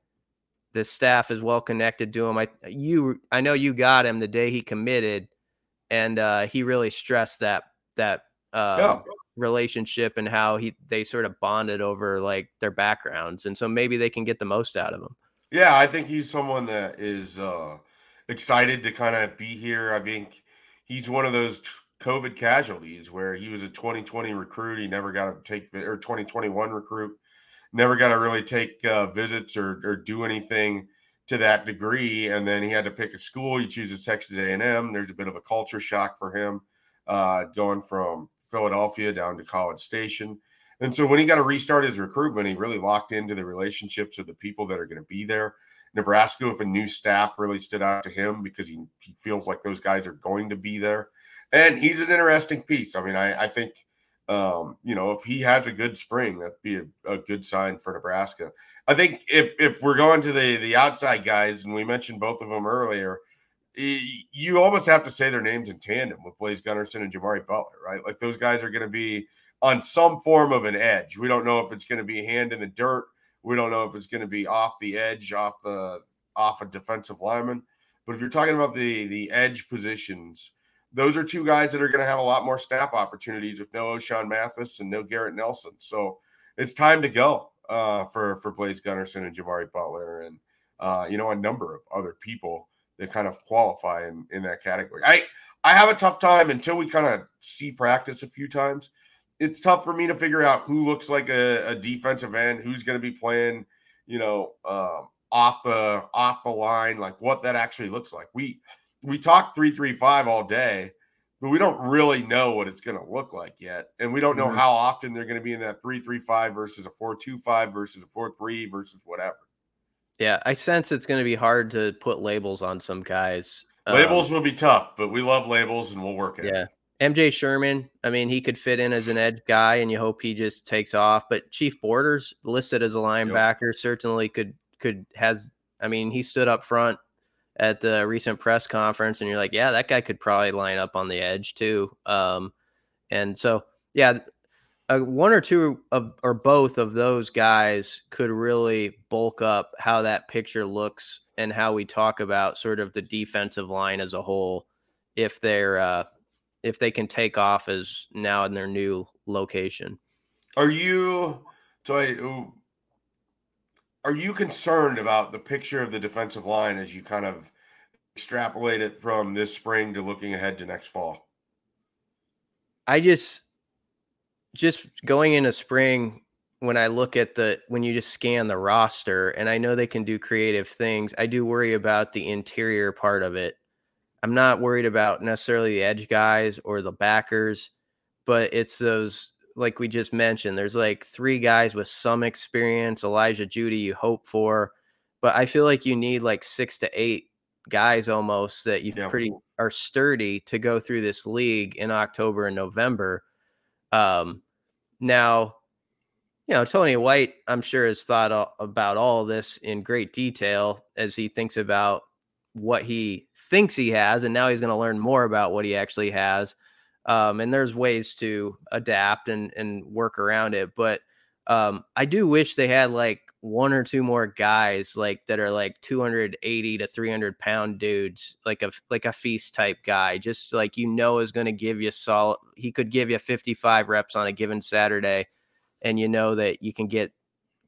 The staff is well connected to him. I you I know you got him the day he committed and uh he really stressed that that uh yeah. relationship and how he they sort of bonded over like their backgrounds and so maybe they can get the most out of him. Yeah, I think he's someone that is uh excited to kind of be here. I think he's one of those COVID casualties where he was a 2020 recruit. He never got to take or 2021 recruit, never got to really take uh, visits or, or do anything to that degree. And then he had to pick a school. He chooses Texas A&M. There's a bit of a culture shock for him uh, going from Philadelphia down to College Station. And so when he got to restart his recruitment, he really locked into the relationships of the people that are going to be there. Nebraska with a new staff really stood out to him because he, he feels like those guys are going to be there. And he's an interesting piece. I mean, I, I think, um, you know, if he has a good spring, that'd be a, a, good sign for Nebraska. I think if if we're going to the the outside guys, and we mentioned both of them earlier, you almost have to say their names in tandem with Blaise Gunnerson and Jimari Butler, right? Like those guys are going to be on some form of an edge. We don't know if it's going to be hand in the dirt we don't know if it's going to be off the edge, off the off a defensive lineman. But if you're talking about the the edge positions, those are two guys that are going to have a lot more snap opportunities with no Ochaun Mathis and no Garrett Nelson. So it's time to go uh, for for Blaise Gunnerson and Jimari Butler and uh, you know a number of other people that kind of qualify in in that category. I I have a tough time until we kind of see practice a few times it's tough for me to figure out who looks like a, a defensive end, who's going to be playing, you know, um, off the off the line, like what that actually looks like. We we talk three three five all day, but we don't really know what it's going to look like yet, and we don't know mm-hmm. how often they're going to be in that three three five versus a four two five versus a four three versus whatever. Yeah, I sense it's going to be hard to put labels on some guys. Labels um, will be tough, but we love labels and we'll work it. Yeah. MJ Sherman, I mean, he could fit in as an edge guy, and you hope he just takes off. But Chief Borders, listed as a linebacker, yep. certainly could could has. I mean, he stood up front at the recent press conference, and you're like, yeah, that guy could probably line up on the edge too. Um, and so, yeah, uh, one or two of or both of those guys could really bulk up how that picture looks and how we talk about sort of the defensive line as a whole if they're uh, if they can take off as now in their new location. Are you so I, are you concerned about the picture of the defensive line as you kind of extrapolate it from this spring to looking ahead to next fall? I just just going into spring when I look at the when you just scan the roster and I know they can do creative things, I do worry about the interior part of it I'm not worried about necessarily the edge guys or the backers, but it's those like we just mentioned. There's like three guys with some experience. Elijah Jeudy, you hope for, but I feel like you need like six to eight guys almost that you yeah. pretty are sturdy to go through this league in October and November. Um, now, you know, Tony White, I'm sure has thought about all this in great detail as he thinks about what he thinks he has, and now he's going to learn more about what he actually has. Um, and there's ways to adapt and and work around it, but um, I do wish they had like one or two more guys like that are like 280 to 300 pound dudes, like a like a feast type guy, just like you know is going to give you solid. He could give you 55 reps on a given Saturday, and you know that you can get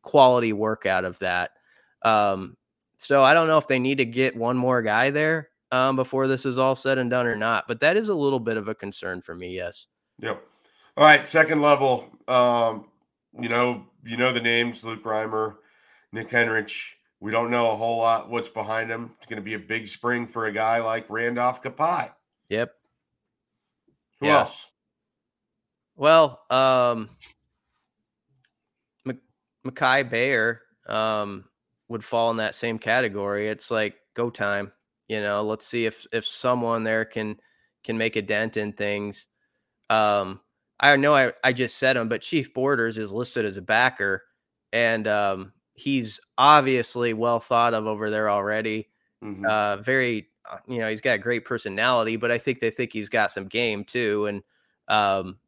quality work out of that. Um, so I don't know if they need to get one more guy there um, before this is all said and done or not. But that is a little bit of a concern for me. Yes. Yep. All right. Second level. Um, you know, you know the names: Luke Reimer, Nick Henrich. We don't know a whole lot what's behind him. It's going to be a big spring for a guy like Randolph Kpai. Yep. Who yeah. else? Well, um, Mikai Gbayor. Um, would fall in that same category. It's like go time. You know, let's see if if someone there can can make a dent in things. Um, I know I, I just said him, but Chief Borders is listed as a backer, and um, he's obviously well thought of over there already. Mhm. Uh, very, uh, you know, he's got a great personality, but I think they think he's got some game too. And, um,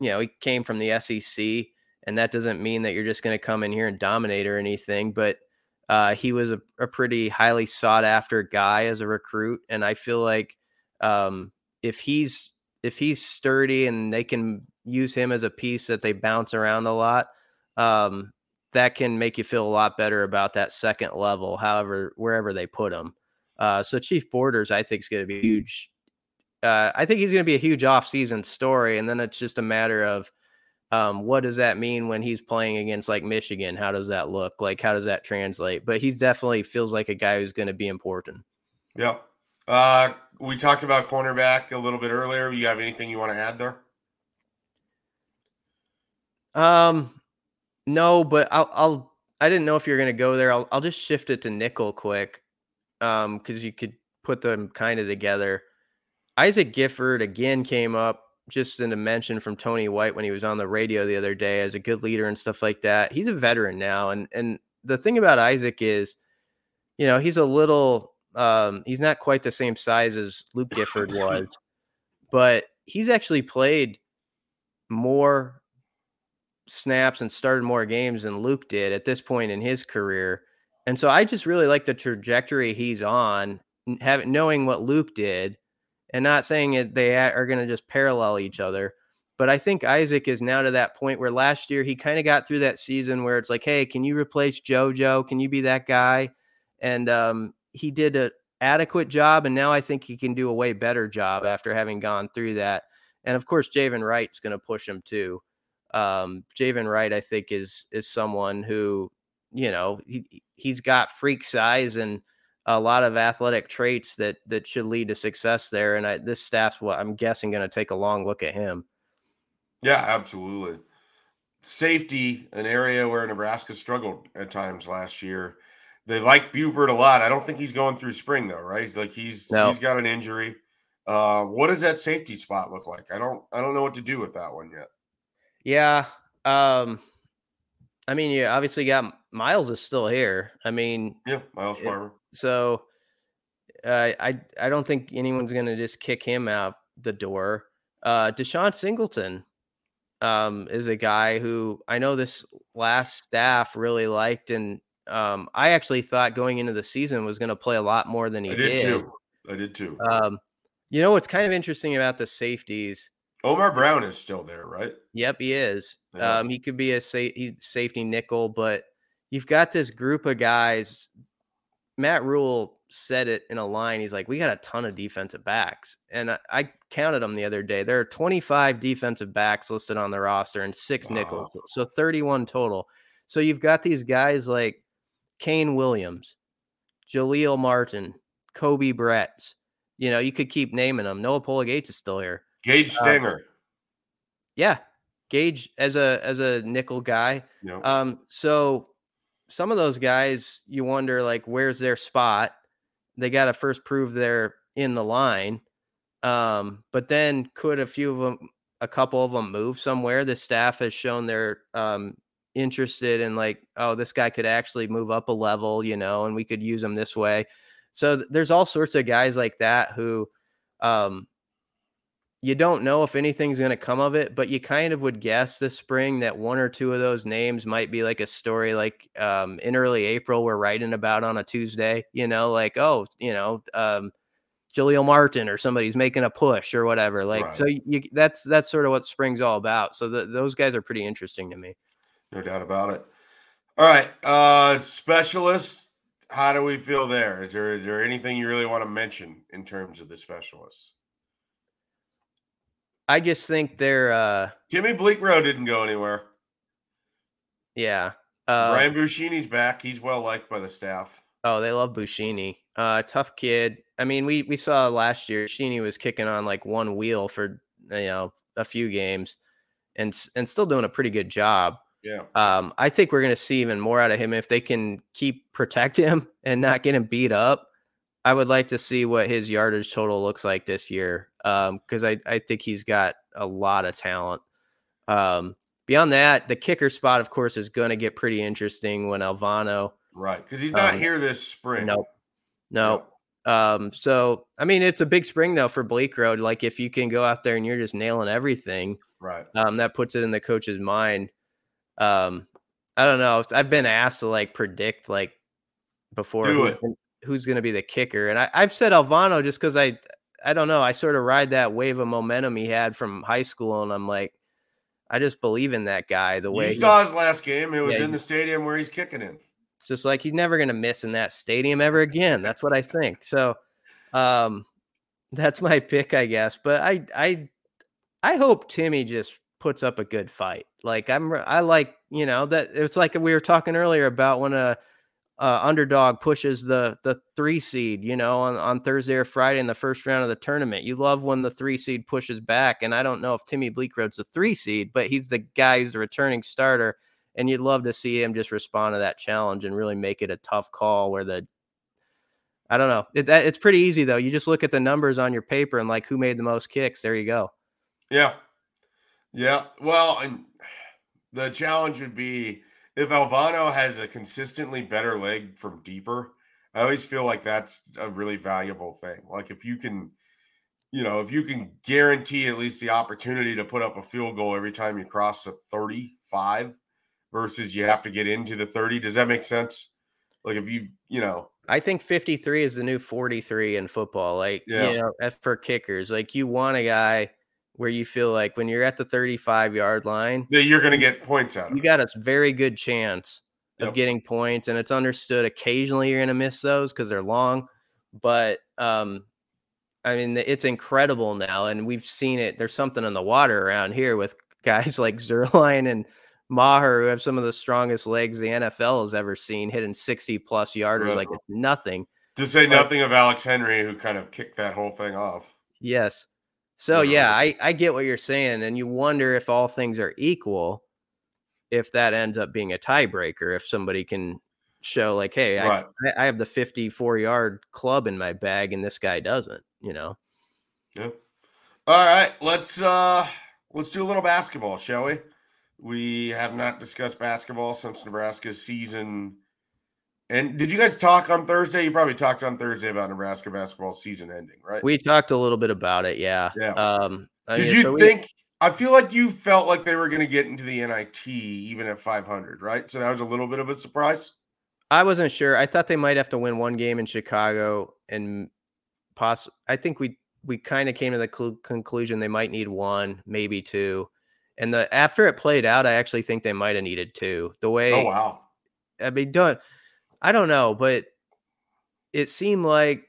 you know, he came from the SEC, and that doesn't mean that you're just going to come in here and dominate or anything. But uh, he was a, a pretty highly sought after guy as a recruit, and I feel like um, if he's if he's sturdy and they can use him as a piece that they bounce around a lot, um, that can make you feel a lot better about that second level, however, wherever they put him. Uh, so Chief Borders, I think, is going to be huge. Uh, I think he's going to be a huge offseason story, and then it's just a matter of um, what does that mean when he's playing against like Michigan? How does that look? Like, how does that translate? But he's definitely feels like a guy who's going to be important. Yep. Uh, we talked about cornerback a little bit earlier. You have anything you want to add there? Um, no, but I'll, I'll, I didn't know if you're going to go there. I'll, I'll just shift it to nickel quick. Um, cause you could put them kind of together. Isaac Gifford again came up just in a mention from Tony White when he was on the radio the other day as a good leader and stuff like that. He's a veteran now. And, and the thing about Isaac is, you know, he's a little, um, he's not quite the same size as Luke Gifford was, but he's actually played more snaps and started more games than Luke did at this point in his career. And so I just really like the trajectory he's on, having knowing what Luke did, and not saying that they are going to just parallel each other. But I think Isaac is now to that point where last year he kind of got through that season where it's like, hey, can you replace JoJo? Can you be that guy? And um, he did an adequate job, and now I think he can do a way better job after having gone through that. And of course, Javin Wright's going to push him too. Um, Javin Wright, I think, is is someone who, you know, he he's got freak size and a lot of athletic traits that that should lead to success there. And I, this staff's what I'm guessing going to take a long look at him. Yeah, absolutely. Safety, an area where Nebraska struggled at times last year. They like Buford a lot. I don't think he's going through spring though, right? Like he's No. he's got an injury. Uh, what does that safety spot look like? I don't I don't know what to do with that one yet. Yeah. Um, I mean, you obviously got Myles is still here. I mean, Yeah, Myles Farmer. so uh, I I don't think anyone's going to just kick him out the door. Uh, DeShon Singleton um, is a guy who I know this last staff really liked, and um, I actually thought going into the season was going to play a lot more than he I did too. I did too. Um, you know what's kind of interesting about the safeties? Omar Brown is still there, right? Yep, he is. Yeah. Um, he could be a sa- safety nickel, but you've got this group of guys. Matt Rhule said it in a line. He's like, "We got a ton of defensive backs," and I, I counted them the other day. There are 25 defensive backs listed on the roster and six Wow. nickels, so 31 total. So you've got these guys like Kane Williams, Jaleel Martin, Koby Bretz. You know, you could keep naming them. Noah Gates is still here. Gage Stinger. Stenger. Yeah, Gage as a as a nickel guy. know. Um, so some of those guys, you wonder like, where's their spot? They got to first prove they're in the line. Um, but then could a few of them, a couple of them move somewhere? The staff has shown they're um, interested in like, oh, this guy could actually move up a level, you know, and we could use him this way. So th- there's all sorts of guys like that who, um, you don't know if anything's going to come of it, but you kind of would guess this spring that one or two of those names might be like a story like um, in early April we're writing about on a Tuesday, you know, like, oh, you know, um, Jaleel Martin or somebody's making a push or whatever. Like, so you, that's, that's sort of what spring's all about. So th those guys are pretty interesting to me. No doubt about it. All right. Uh specialists. How do we feel there? Is there is there anything you really want to mention in terms of the specialists? I just think they're, uh, Timmy Bleekrode didn't go anywhere. yeah. Uh, Brian Buschini's back. He's well liked by the staff. Oh, they love Buschini. Uh, tough kid. I mean, we we saw last year Buschini was kicking on like one wheel for you know a few games, and and still doing a pretty good job. Yeah. Um, I think we're going to see even more out of him if they can keep protect him and not get him beat up. I would like to see what his yardage total looks like this year because I I think he's got a lot of talent. Um, beyond that, the kicker spot, of course, is going to get pretty interesting when Alvano. Right, because he's not Um, here this spring. Nope. No. Um, so I mean, it's a big spring though for Bleekrode. Like if you can go out there and you're just nailing everything, Right. um, that puts it in the coach's mind. Um, I don't know. I've been asked to like predict like before it. who's going to be the kicker, and I, I've said Alvano just because I I don't know. I sort of ride that wave of momentum he had from high school, and I'm like, I just believe in that guy. The way You he- saw his last game. It was Yeah, in the stadium where he's kicking in. it's just like he's never going to miss in that stadium ever again. That's what I think. So, um, that's my pick, I guess. But I, I, I hope Timmy just puts up a good fight. Like I'm, I like you know that it's like we were talking earlier about when a, a underdog pushes the the three seed, you know, on on Thursday or Friday in the first round of the tournament. You love when the three seed pushes back, and I don't know if Timmy Bleekrode's a three seed, but he's the guy who's the returning starter and you'd love to see him just respond to that challenge and really make it a tough call where the I don't know. It, that, it's pretty easy though. You just look at the numbers on your paper and like who made the most kicks. There you go. Yeah. Yeah. Well, and the challenge would be if Alvano has a consistently better leg from deeper. I always feel like that's a really valuable thing. Like if you can, you know, if you can guarantee at least the opportunity to put up a field goal every time you cross the 35 versus you have to get into the 30. Does that make sense? Like if you, you know, I think 53 is the new 43 in football. Like, Yeah. you know, for kickers, like you want a guy where you feel like when you're at the 35 yard line, that you're going to get points out of you it. got a very good chance of getting points and it's understood occasionally you're going to miss those because they're long but um i mean it's incredible now and we've seen it there's something in the water around here with guys like Zuerlein and maher who have some of the strongest legs the nfl has ever seen hitting 60 plus yarders Right. like it's nothing To say But- nothing of Alex Henery, who kind of kicked that whole thing off. Yes. So yeah, I, I get what you're saying, and you wonder if all things are equal, if that ends up being a tiebreaker, if somebody can show like, hey, I, Right. I I have the 54 yard club in my bag, and this guy doesn't, you know. Yeah. All right, let's uh let's do a little basketball, shall we? We have not discussed basketball since Nebraska's season. And did you guys talk on Thursday? You probably talked on Thursday about Nebraska basketball season ending, right? We talked a little bit about it, yeah. Yeah. Um, I did mean, you so we- think? I feel like you felt like they were going to get into the NIT even at 500, right? So that was a little bit of a surprise. I wasn't sure. I thought they might have to win one game in Chicago, and poss. I think we we kind of came to the cl- conclusion they might need one, maybe two. And the after it played out, I actually think they might have needed two. The way Oh wow. I mean, don't I don't know, but it seemed like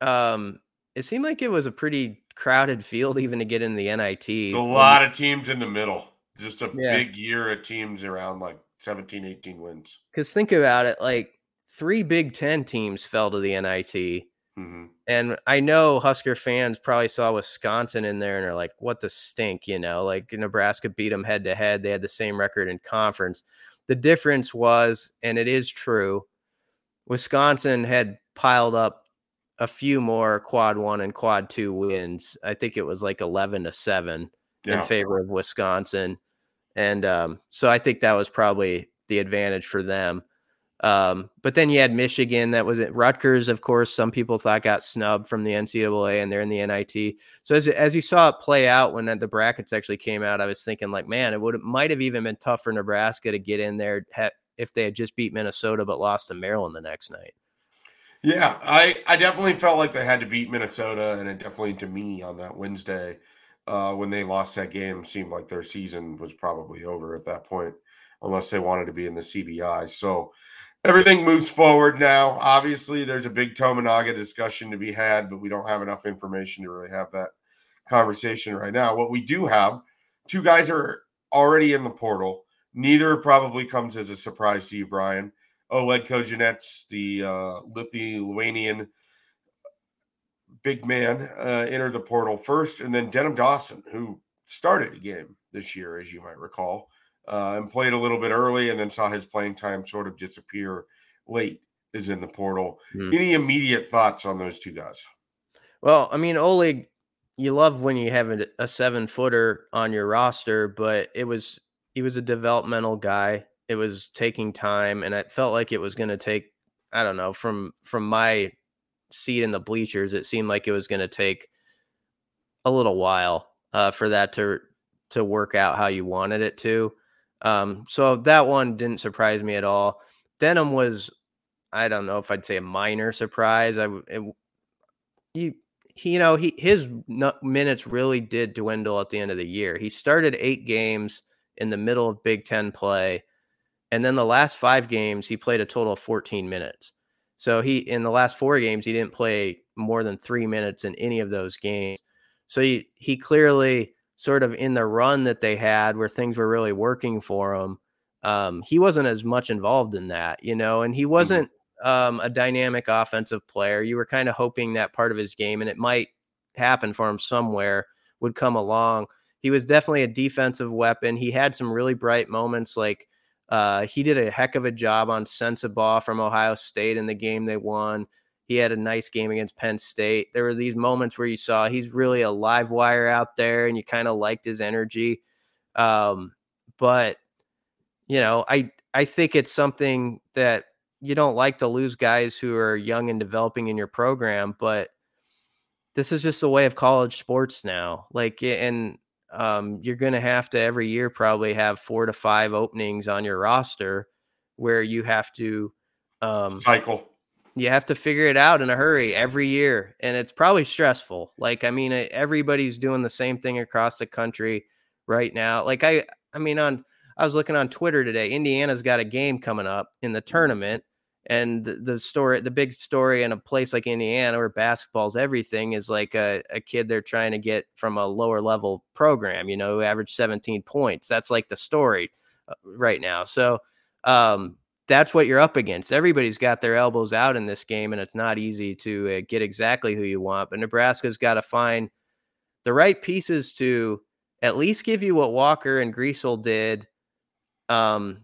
um it seemed like it was a pretty crowded field even to get in the NIT. A lot of teams in the middle. Just a Yeah. big year of teams around like 17, 18 wins. Because think about it, like three Big Ten teams fell to the NIT. hmm And I know Husker fans probably saw Wisconsin in there and are like, what the stink, you know? Like Nebraska beat them head to head. They had the same record in conference. The difference was, and it is true, Wisconsin had piled up a few more quad one and quad two wins. I think it was like 11 to 7 Yeah. in favor of Wisconsin. And um, so I think that was probably the advantage for them. Um, but then you had Michigan that was at Rutgers, of course, some people thought got snubbed from the NCAA and they're in the NIT. So as, as you saw it play out when the brackets actually came out, I was thinking like, man, it would might have even been tough for Nebraska to get in there ha- if they had just beat Minnesota but lost to Maryland the next night. Yeah, I, I definitely felt like they had to beat Minnesota, and it definitely to me on that Wednesday uh, when they lost that game seemed like their season was probably over at that point, unless they wanted to be in the CBI. So everything moves forward now. Obviously, there's a big Tominaga discussion to be had, but we don't have enough information to really have that conversation right now. What we do have, two guys are already in the portal. Neither probably comes as a surprise to you, Brian. Oleg Kojenets, the uh, Lithuanian big man, uh, entered the portal first, and then Denim Dawson, who started a game this year, as you might recall, uh, and played a little bit early, and then saw his playing time sort of disappear late, is in the portal. Hmm. Any immediate thoughts on those two guys? Well, I mean, Oleg, you love when you have a, a seven footer on your roster, but it was he was a developmental guy. It was taking time, and it felt like it was going to take. I don't know from from my seat in the bleachers. It seemed like it was going to take a little while uh, for that to to work out how you wanted it to. Um, so that one didn't surprise me at all. Denim was, I don't know if I'd say a minor surprise. I it, he, you know, he his minutes really did dwindle at the end of the year. He started eight games in the middle of Big Ten play, and then the last five games he played a total of 14 minutes. So he in the last four games he didn't play more than three minutes in any of those games. So he he clearly sort of in the run that they had where things were really working for him. Um, he wasn't as much involved in that, you know, and he mm-hmm. wasn't um, a dynamic offensive player. You were kind of hoping that part of his game, and it might happen for him somewhere, would come along. He was definitely a defensive weapon. He had some really bright moments, like uh, he did a heck of a job on Sensabaugh from Ohio State in the game they won. He had a nice game against Penn State. There were these moments where you saw he's really a live wire out there, and you kind of liked his energy. Um, but you know, I I think it's something that you don't like to lose guys who are young and developing in your program, but this is just the way of college sports now. Like, and um, you're going to have to every year probably have four to five openings on your roster where you have to um, cycle. you have to figure it out in a hurry every year and it's probably stressful. Like i mean everybody's doing the same thing across the country right now. Like i i mean on i was looking on twitter today indiana's got a game coming up in the mm-hmm. tournament and the, story the big story in a place like indiana where basketball's everything is like a, a kid they're trying to get from a lower level program you know who averaged 17 points that's like the story uh, right now so um that's what you're up against. Everybody's got their elbows out in this game, and it's not easy to uh, get exactly who you want. But Nebraska's got to find the right pieces to at least give you what Walker and Griesel did um,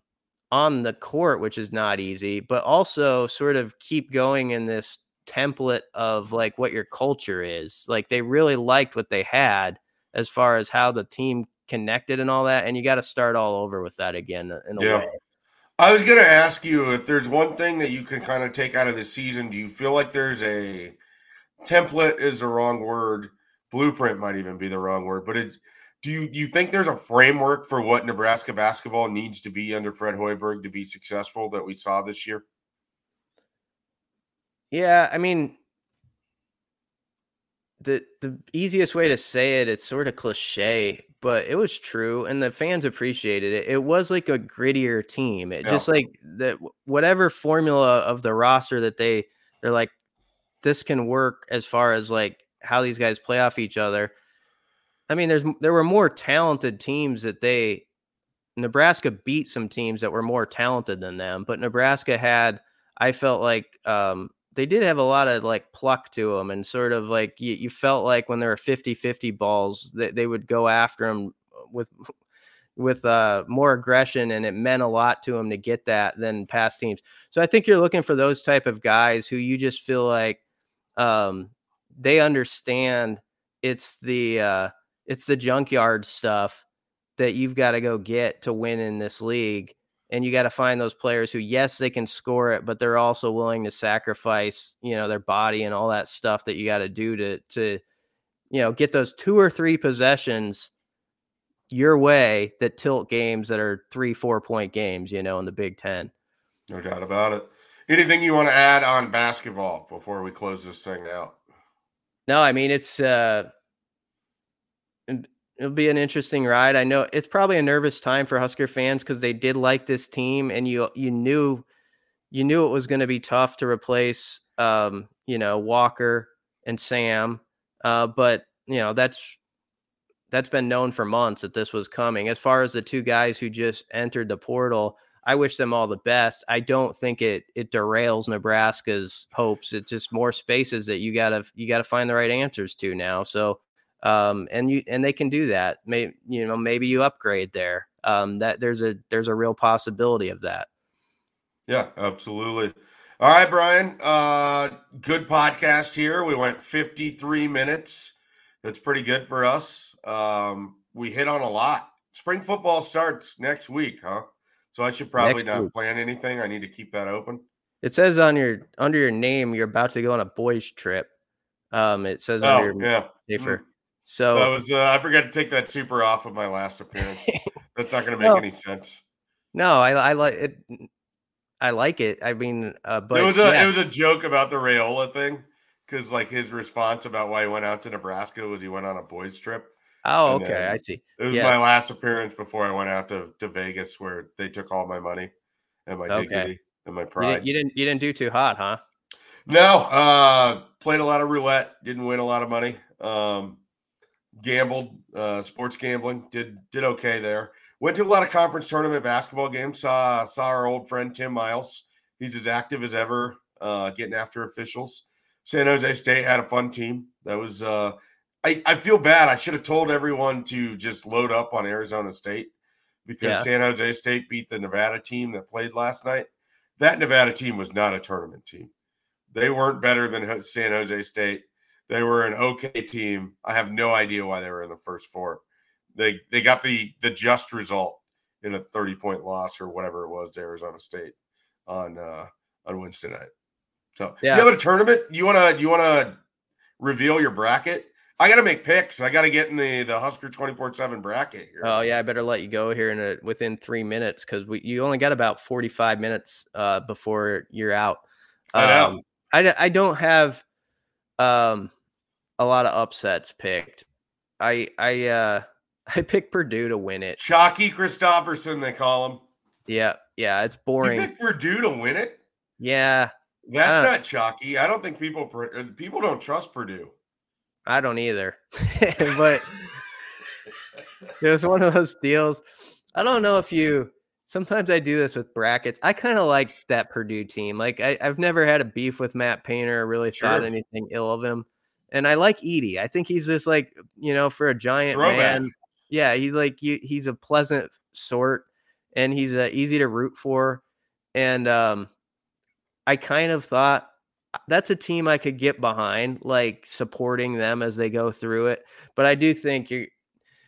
on the court, which is not easy, but also sort of keep going in this template of like what your culture is. Like they really liked what they had as far as how the team connected and all that, and you got to start all over with that again uh, in a yeah. way. I was going to ask you if there's one thing that you can kind of take out of the season. Do you feel like there's a template is the wrong word, blueprint might even be the wrong word, but it do you do you think there's a framework for what Nebraska basketball needs to be under Fred Hoiberg to be successful that we saw this year? Yeah, I mean the the easiest way to say it, it's sort of cliche, but it was true and the fans appreciated it. It was like a grittier team. It yeah. just like that whatever formula of the roster that they they're like this can work as far as like how these guys play off each other. I mean, there's there were more talented teams that they Nebraska beat some teams that were more talented than them, but Nebraska had I felt like um they did have a lot of like pluck to them and sort of like you, you felt like when there were 50 50 balls that they would go after them with with uh more aggression and it meant a lot to them to get that than past teams. So i think you're looking for those type of guys who you just feel like um they understand it's the uh it's the junkyard stuff that you've got to go get to win in this league and you got to find those players who yes they can score it but they're also willing to sacrifice you know their body and all that stuff that you got to do to to you know get those two or three possessions your way that tilt games that are three four point games you know in the big ten. No doubt about it. Anything you want to add on basketball before we close this thing out? No i mean it's uh it'll be an interesting ride. I know it's probably a nervous time for Husker fans because they did like this team, and you you knew you knew it was going to be tough to replace um, you know Walker and Sam, uh, but you know that's that's been known for months that this was coming. As far as the two guys who just entered the portal, I wish them all the best. I don't think it it derails Nebraska's hopes. It's just more spaces that you gotta you gotta find the right answers to now. So um, and you and they can do that. Maybe you know maybe you upgrade there. Um, that there's a there's a real possibility of that. Yeah, absolutely. All right, Brian. Uh, good podcast here. We went 53 minutes. That's pretty good for us. Um, we hit on a lot. spring football starts next week, huh? So I should probably Next not week. plan anything. I need to keep that open. It says on your under your name you're about to go on a boys trip. Um, it says Oh, under your yeah. safer. So That was uh, I forgot to take that super off of my last appearance. That's not going to make No. any sense. no, I I like it. I like it. I mean, uh, but it was a yeah. it was a joke about the Raiola thing because like his response about why he went out to Nebraska was he went on a boys trip. oh, and okay, I see. It was Yeah. my last appearance before I went out to, to Vegas where they took all my money and my Okay. dignity and my pride. you didn't you didn't do too hot, huh? No, uh, played a lot of roulette, didn't win a lot of money. Um, gambled, uh, sports gambling, did did okay there. Went to a lot of conference tournament basketball games. Saw saw our old friend Tim Miles. He's as active as ever, uh, getting after officials. San Jose State had a fun team. That was uh, I I feel bad. I should have told everyone to just load up on Arizona State because Yeah. San Jose State beat the Nevada team that played last night. That Nevada team was not a tournament team. They weren't better than San Jose State. They were an okay team. I have no idea why they were in the first four. They they got the the just result in a 30 point loss or whatever it was to Arizona State on uh on Wednesday night. So Yeah. you have a tournament? You wanna you wanna reveal your bracket? I gotta make picks. I gotta get in the the Husker 24-7 bracket here. Oh yeah, I better let you go here in a, within three minutes because we you only got about forty five minutes uh, before you're out. I know. Um, I I don't have um a lot of upsets picked. I I uh I picked Purdue to win it. Chalky Christopherson, they call him. Yeah, yeah, it's You boring. picked Purdue to win it? Yeah, That's not chalky. I don't think people uh, people don't trust Purdue. I don't either. but it was one of those deals. I don't know if you sometimes I do this with brackets. I kind of like that Purdue team. Like I, I've never had a beef with Matt Painter or really thought anything ill of him. And I like Edey. I think he's just like, you know, for a giant Throwback. man. Yeah, he's like you he's a pleasant sort and he's uh, easy to root for. And um I kind of thought uh, that's a team I could get behind, like supporting them as they go through it. But I do think you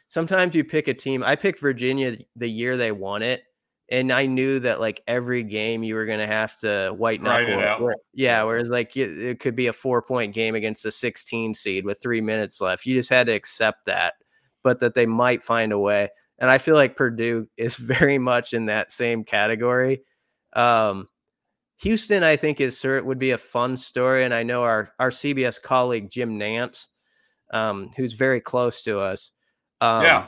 sometimes you pick a team. I picked Virginia the year they won it, and I knew that like every game you were going to have to white it knuckle. Yeah, whereas like it, it could be a four point game against a 16 seed with three minutes left. You just had to accept that, but that they might find a way. And I feel like Purdue is very much in that same category. Um, Houston, I think, is cer- would be a fun story, and I know our our CBS colleague Jim Nantz, um, who's very close to us. Um, Yeah.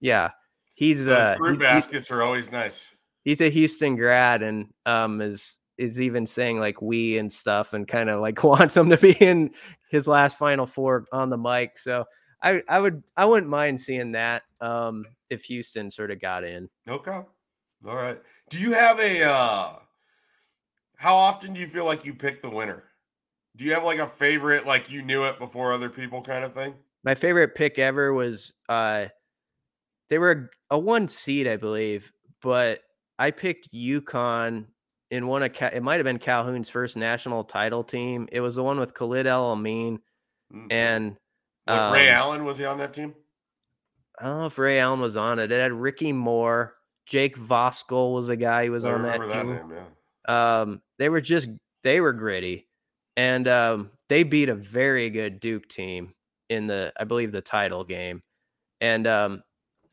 yeah, he's Those uh, fruit he- he- baskets are always nice. He's a Houston grad, and um, is is even saying like we and stuff, and kind of like wants him to be in his last Final Four on the mic. So I I would I wouldn't mind seeing that um, if Houston sort of got in. Okay. All right. Do you have a uh how often do you feel like you pick the winner? Do you have like a favorite, like you knew it before other people kind of thing? My favorite pick ever was uh they were a one seed, I believe, but I picked UConn in one of it might have been Calhoun's first national title team. It was the one with Khalid El Amin Mm. and like Ray um, Allen was he on that team? I don't know if Ray Allen was on it. It had Ricky Moore, Jake Voskuhl was a guy who was I on that that, team. name, yeah. Um, they were just they were gritty, and um, they beat a very good Duke team in the I believe the title game, and um,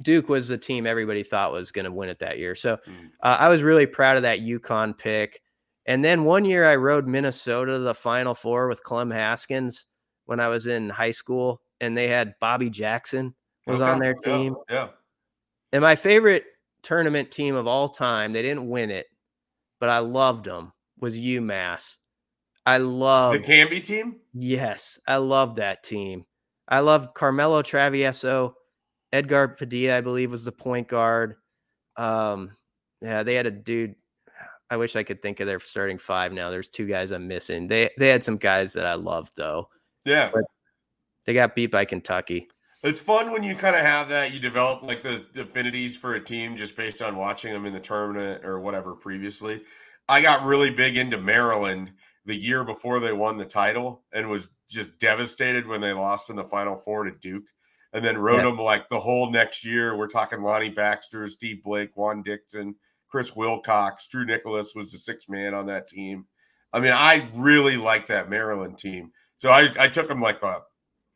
Duke was the team everybody thought was going to win it that year. So Mm. uh, I was really proud of that UConn pick. And then one year I rode Minnesota to the Final Four with Clem Haskins when I was in high school, and they had Bobby Jackson was on their team. Yeah. And my favorite tournament team of all time, they didn't win it, but I loved them, was UMass. I love The love Camby team? yes, I love that team. I loved Carmelo Travieso, Edgar Padilla, I believe, was the point guard. Um, yeah, they had a dude. I wish I could think of their starting five now. There's two guys I'm missing. They they had some guys that I loved though. Yeah. But- They got beat by Kentucky. It's fun when you kind of have that. You develop like the affinities for a team just based on watching them in the tournament or whatever previously. I got really big into Maryland the year before they won the title and was just devastated when they lost in the final four to Duke and then rode Yeah. them like the whole next year. We're talking Lonnie Baxter, Steve Blake, Juan Dixon, Chris Wilcox, Drew Nicholas was the sixth man on that team. I mean, I really like that Maryland team. So I, I took them like a,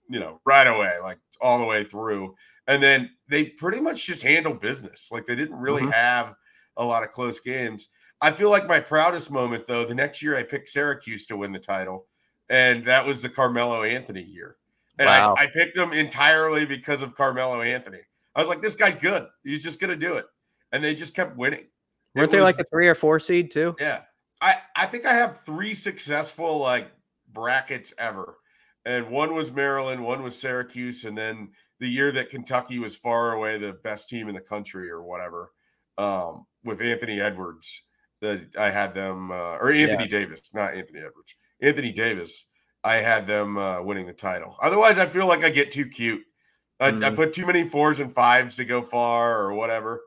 you know, right away, like all the way through. And then they pretty much just handled business. Like they didn't really Mhm. have a lot of close games. I feel like my proudest moment, though, the next year I picked Syracuse to win the title, and that was the Carmelo Anthony year. And Wow. I, I picked him entirely because of Carmelo Anthony. I was like, this guy's good. He's just going to do it. And they just kept winning. Weren't they was- like a three or four seed too? yeah. I, I think I have three successful like brackets ever. And one was Maryland, one was Syracuse, and then the year that Kentucky was far away the best team in the country or whatever, um, with Anthony Edwards. The I had them uh, or Anthony Davis, not Anthony Edwards. Anthony Davis. I had them uh, winning the title. Otherwise, I feel like I get too cute. I, I Mhm. put too many fours and fives to go far or whatever.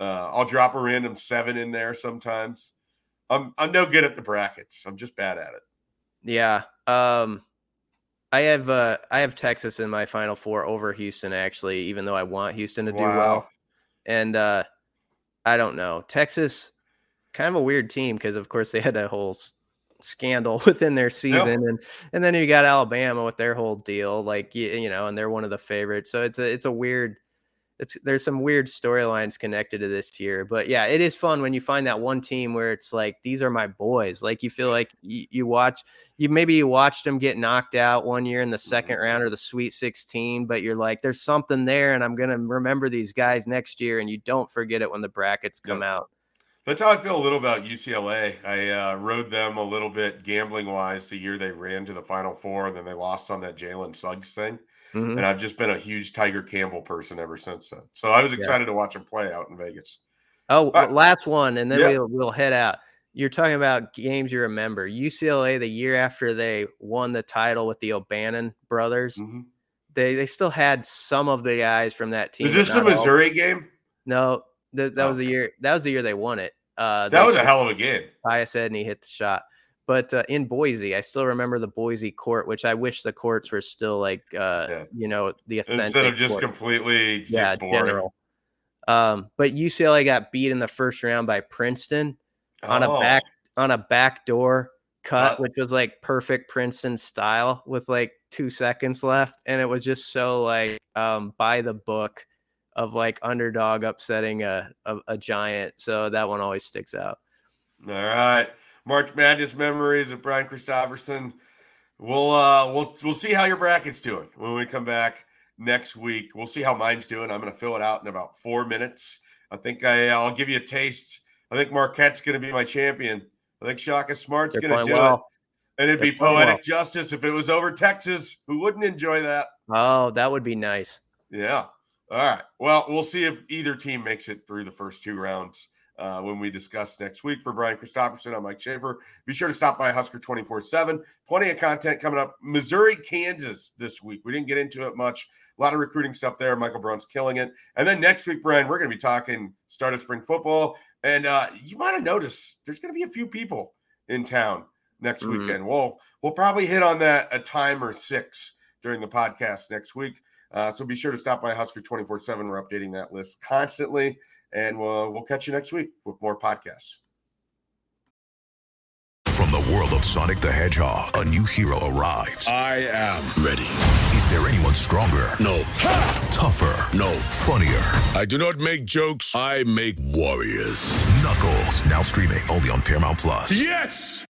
Uh, I'll drop a random seven in there sometimes. I'm I'm no good at the brackets. I'm just bad at it. Yeah. Um I have uh I have Texas in my final four over Houston actually, even though I want Houston to do well. And uh I don't know. Texas kind of a weird team because of course they had that whole scandal within their season and and then you got Alabama with their whole deal like you, you know and they're one of the favorites. So it's a it's a weird it's there's some weird storylines connected to this year. But yeah, it is fun when you find that one team where it's like these are my boys. Like you feel like you, you watch you maybe you watched them get knocked out one year in the second mm-hmm. round or the Sweet 16, but you're like, there's something there, and I'm gonna remember these guys next year, and you don't forget it when the brackets come Yep. out. That's how I feel a little about UCLA. I uh, rode them a little bit gambling wise the year they ran to the Final Four, and then they lost on that Jalen Suggs thing. Mhm. And I've just been a huge Tyger Campbell person ever since then. So I was Yeah. excited to watch him play out in Vegas. Oh, Uh, last one, and then yeah. we'll we'll head out. You're talking about games you remember. UCLA the year after they won the title with the O'Bannon brothers. Mhm. They they still had some of the guys from that team. Is this the not all. Missouri game? No, th- that was the year. That was the year they won it. Uh, That was a hell of a game. Tyus he hit the shot. But uh, in Boise, I still remember the Boise court, which I wish the courts were still like, uh, Yeah. you know, the authentic. Instead of just court. completely yeah, boring. general. Um, but UCLA got beat in the first round by Princeton on Oh, a back on a backdoor cut, Uh, which was like perfect Princeton style with like two seconds left, and it was just so like um by the book of like underdog upsetting a, a a giant. So that one always sticks out. All right. March Madness memories of Brian Christopherson. We'll uh we'll we'll see how your bracket's doing when we come back next week. We'll see how mine's doing. I'm gonna fill it out in about four minutes. I think I I'll give you a taste. I think Marquette's gonna be my champion. I think Shaka Smart's They're gonna do it. And it'd They're be poetic well. justice if it was over Texas. Who wouldn't enjoy that? Oh, that would be nice. Yeah. All right. Well, we'll see if either team makes it through the first two rounds uh, when we discuss next week. For Brian Christopherson, I'm Mike Schaefer. Be sure to stop by Husker 24 7. Plenty of content coming up. Missouri, Kansas this week. We didn't get into it much. A lot of recruiting stuff there. Michael Brown's killing it. And then next week, Brian, we're going to be talking start of spring football. And uh, you might have noticed there's going to be a few people in town next Mhm. weekend. We'll, we'll probably hit on that a time or six during the podcast next week. Uh, so be sure to stop by Husker 24 7. We're updating that list constantly. And we'll, we'll catch you next week with more podcasts. From the world of Sonic the Hedgehog, a new hero arrives. I am ready. Is there anyone stronger? No. Tougher? No. Funnier? I do not make jokes. I make warriors. Knuckles, now streaming only on Paramount Plus. Yes!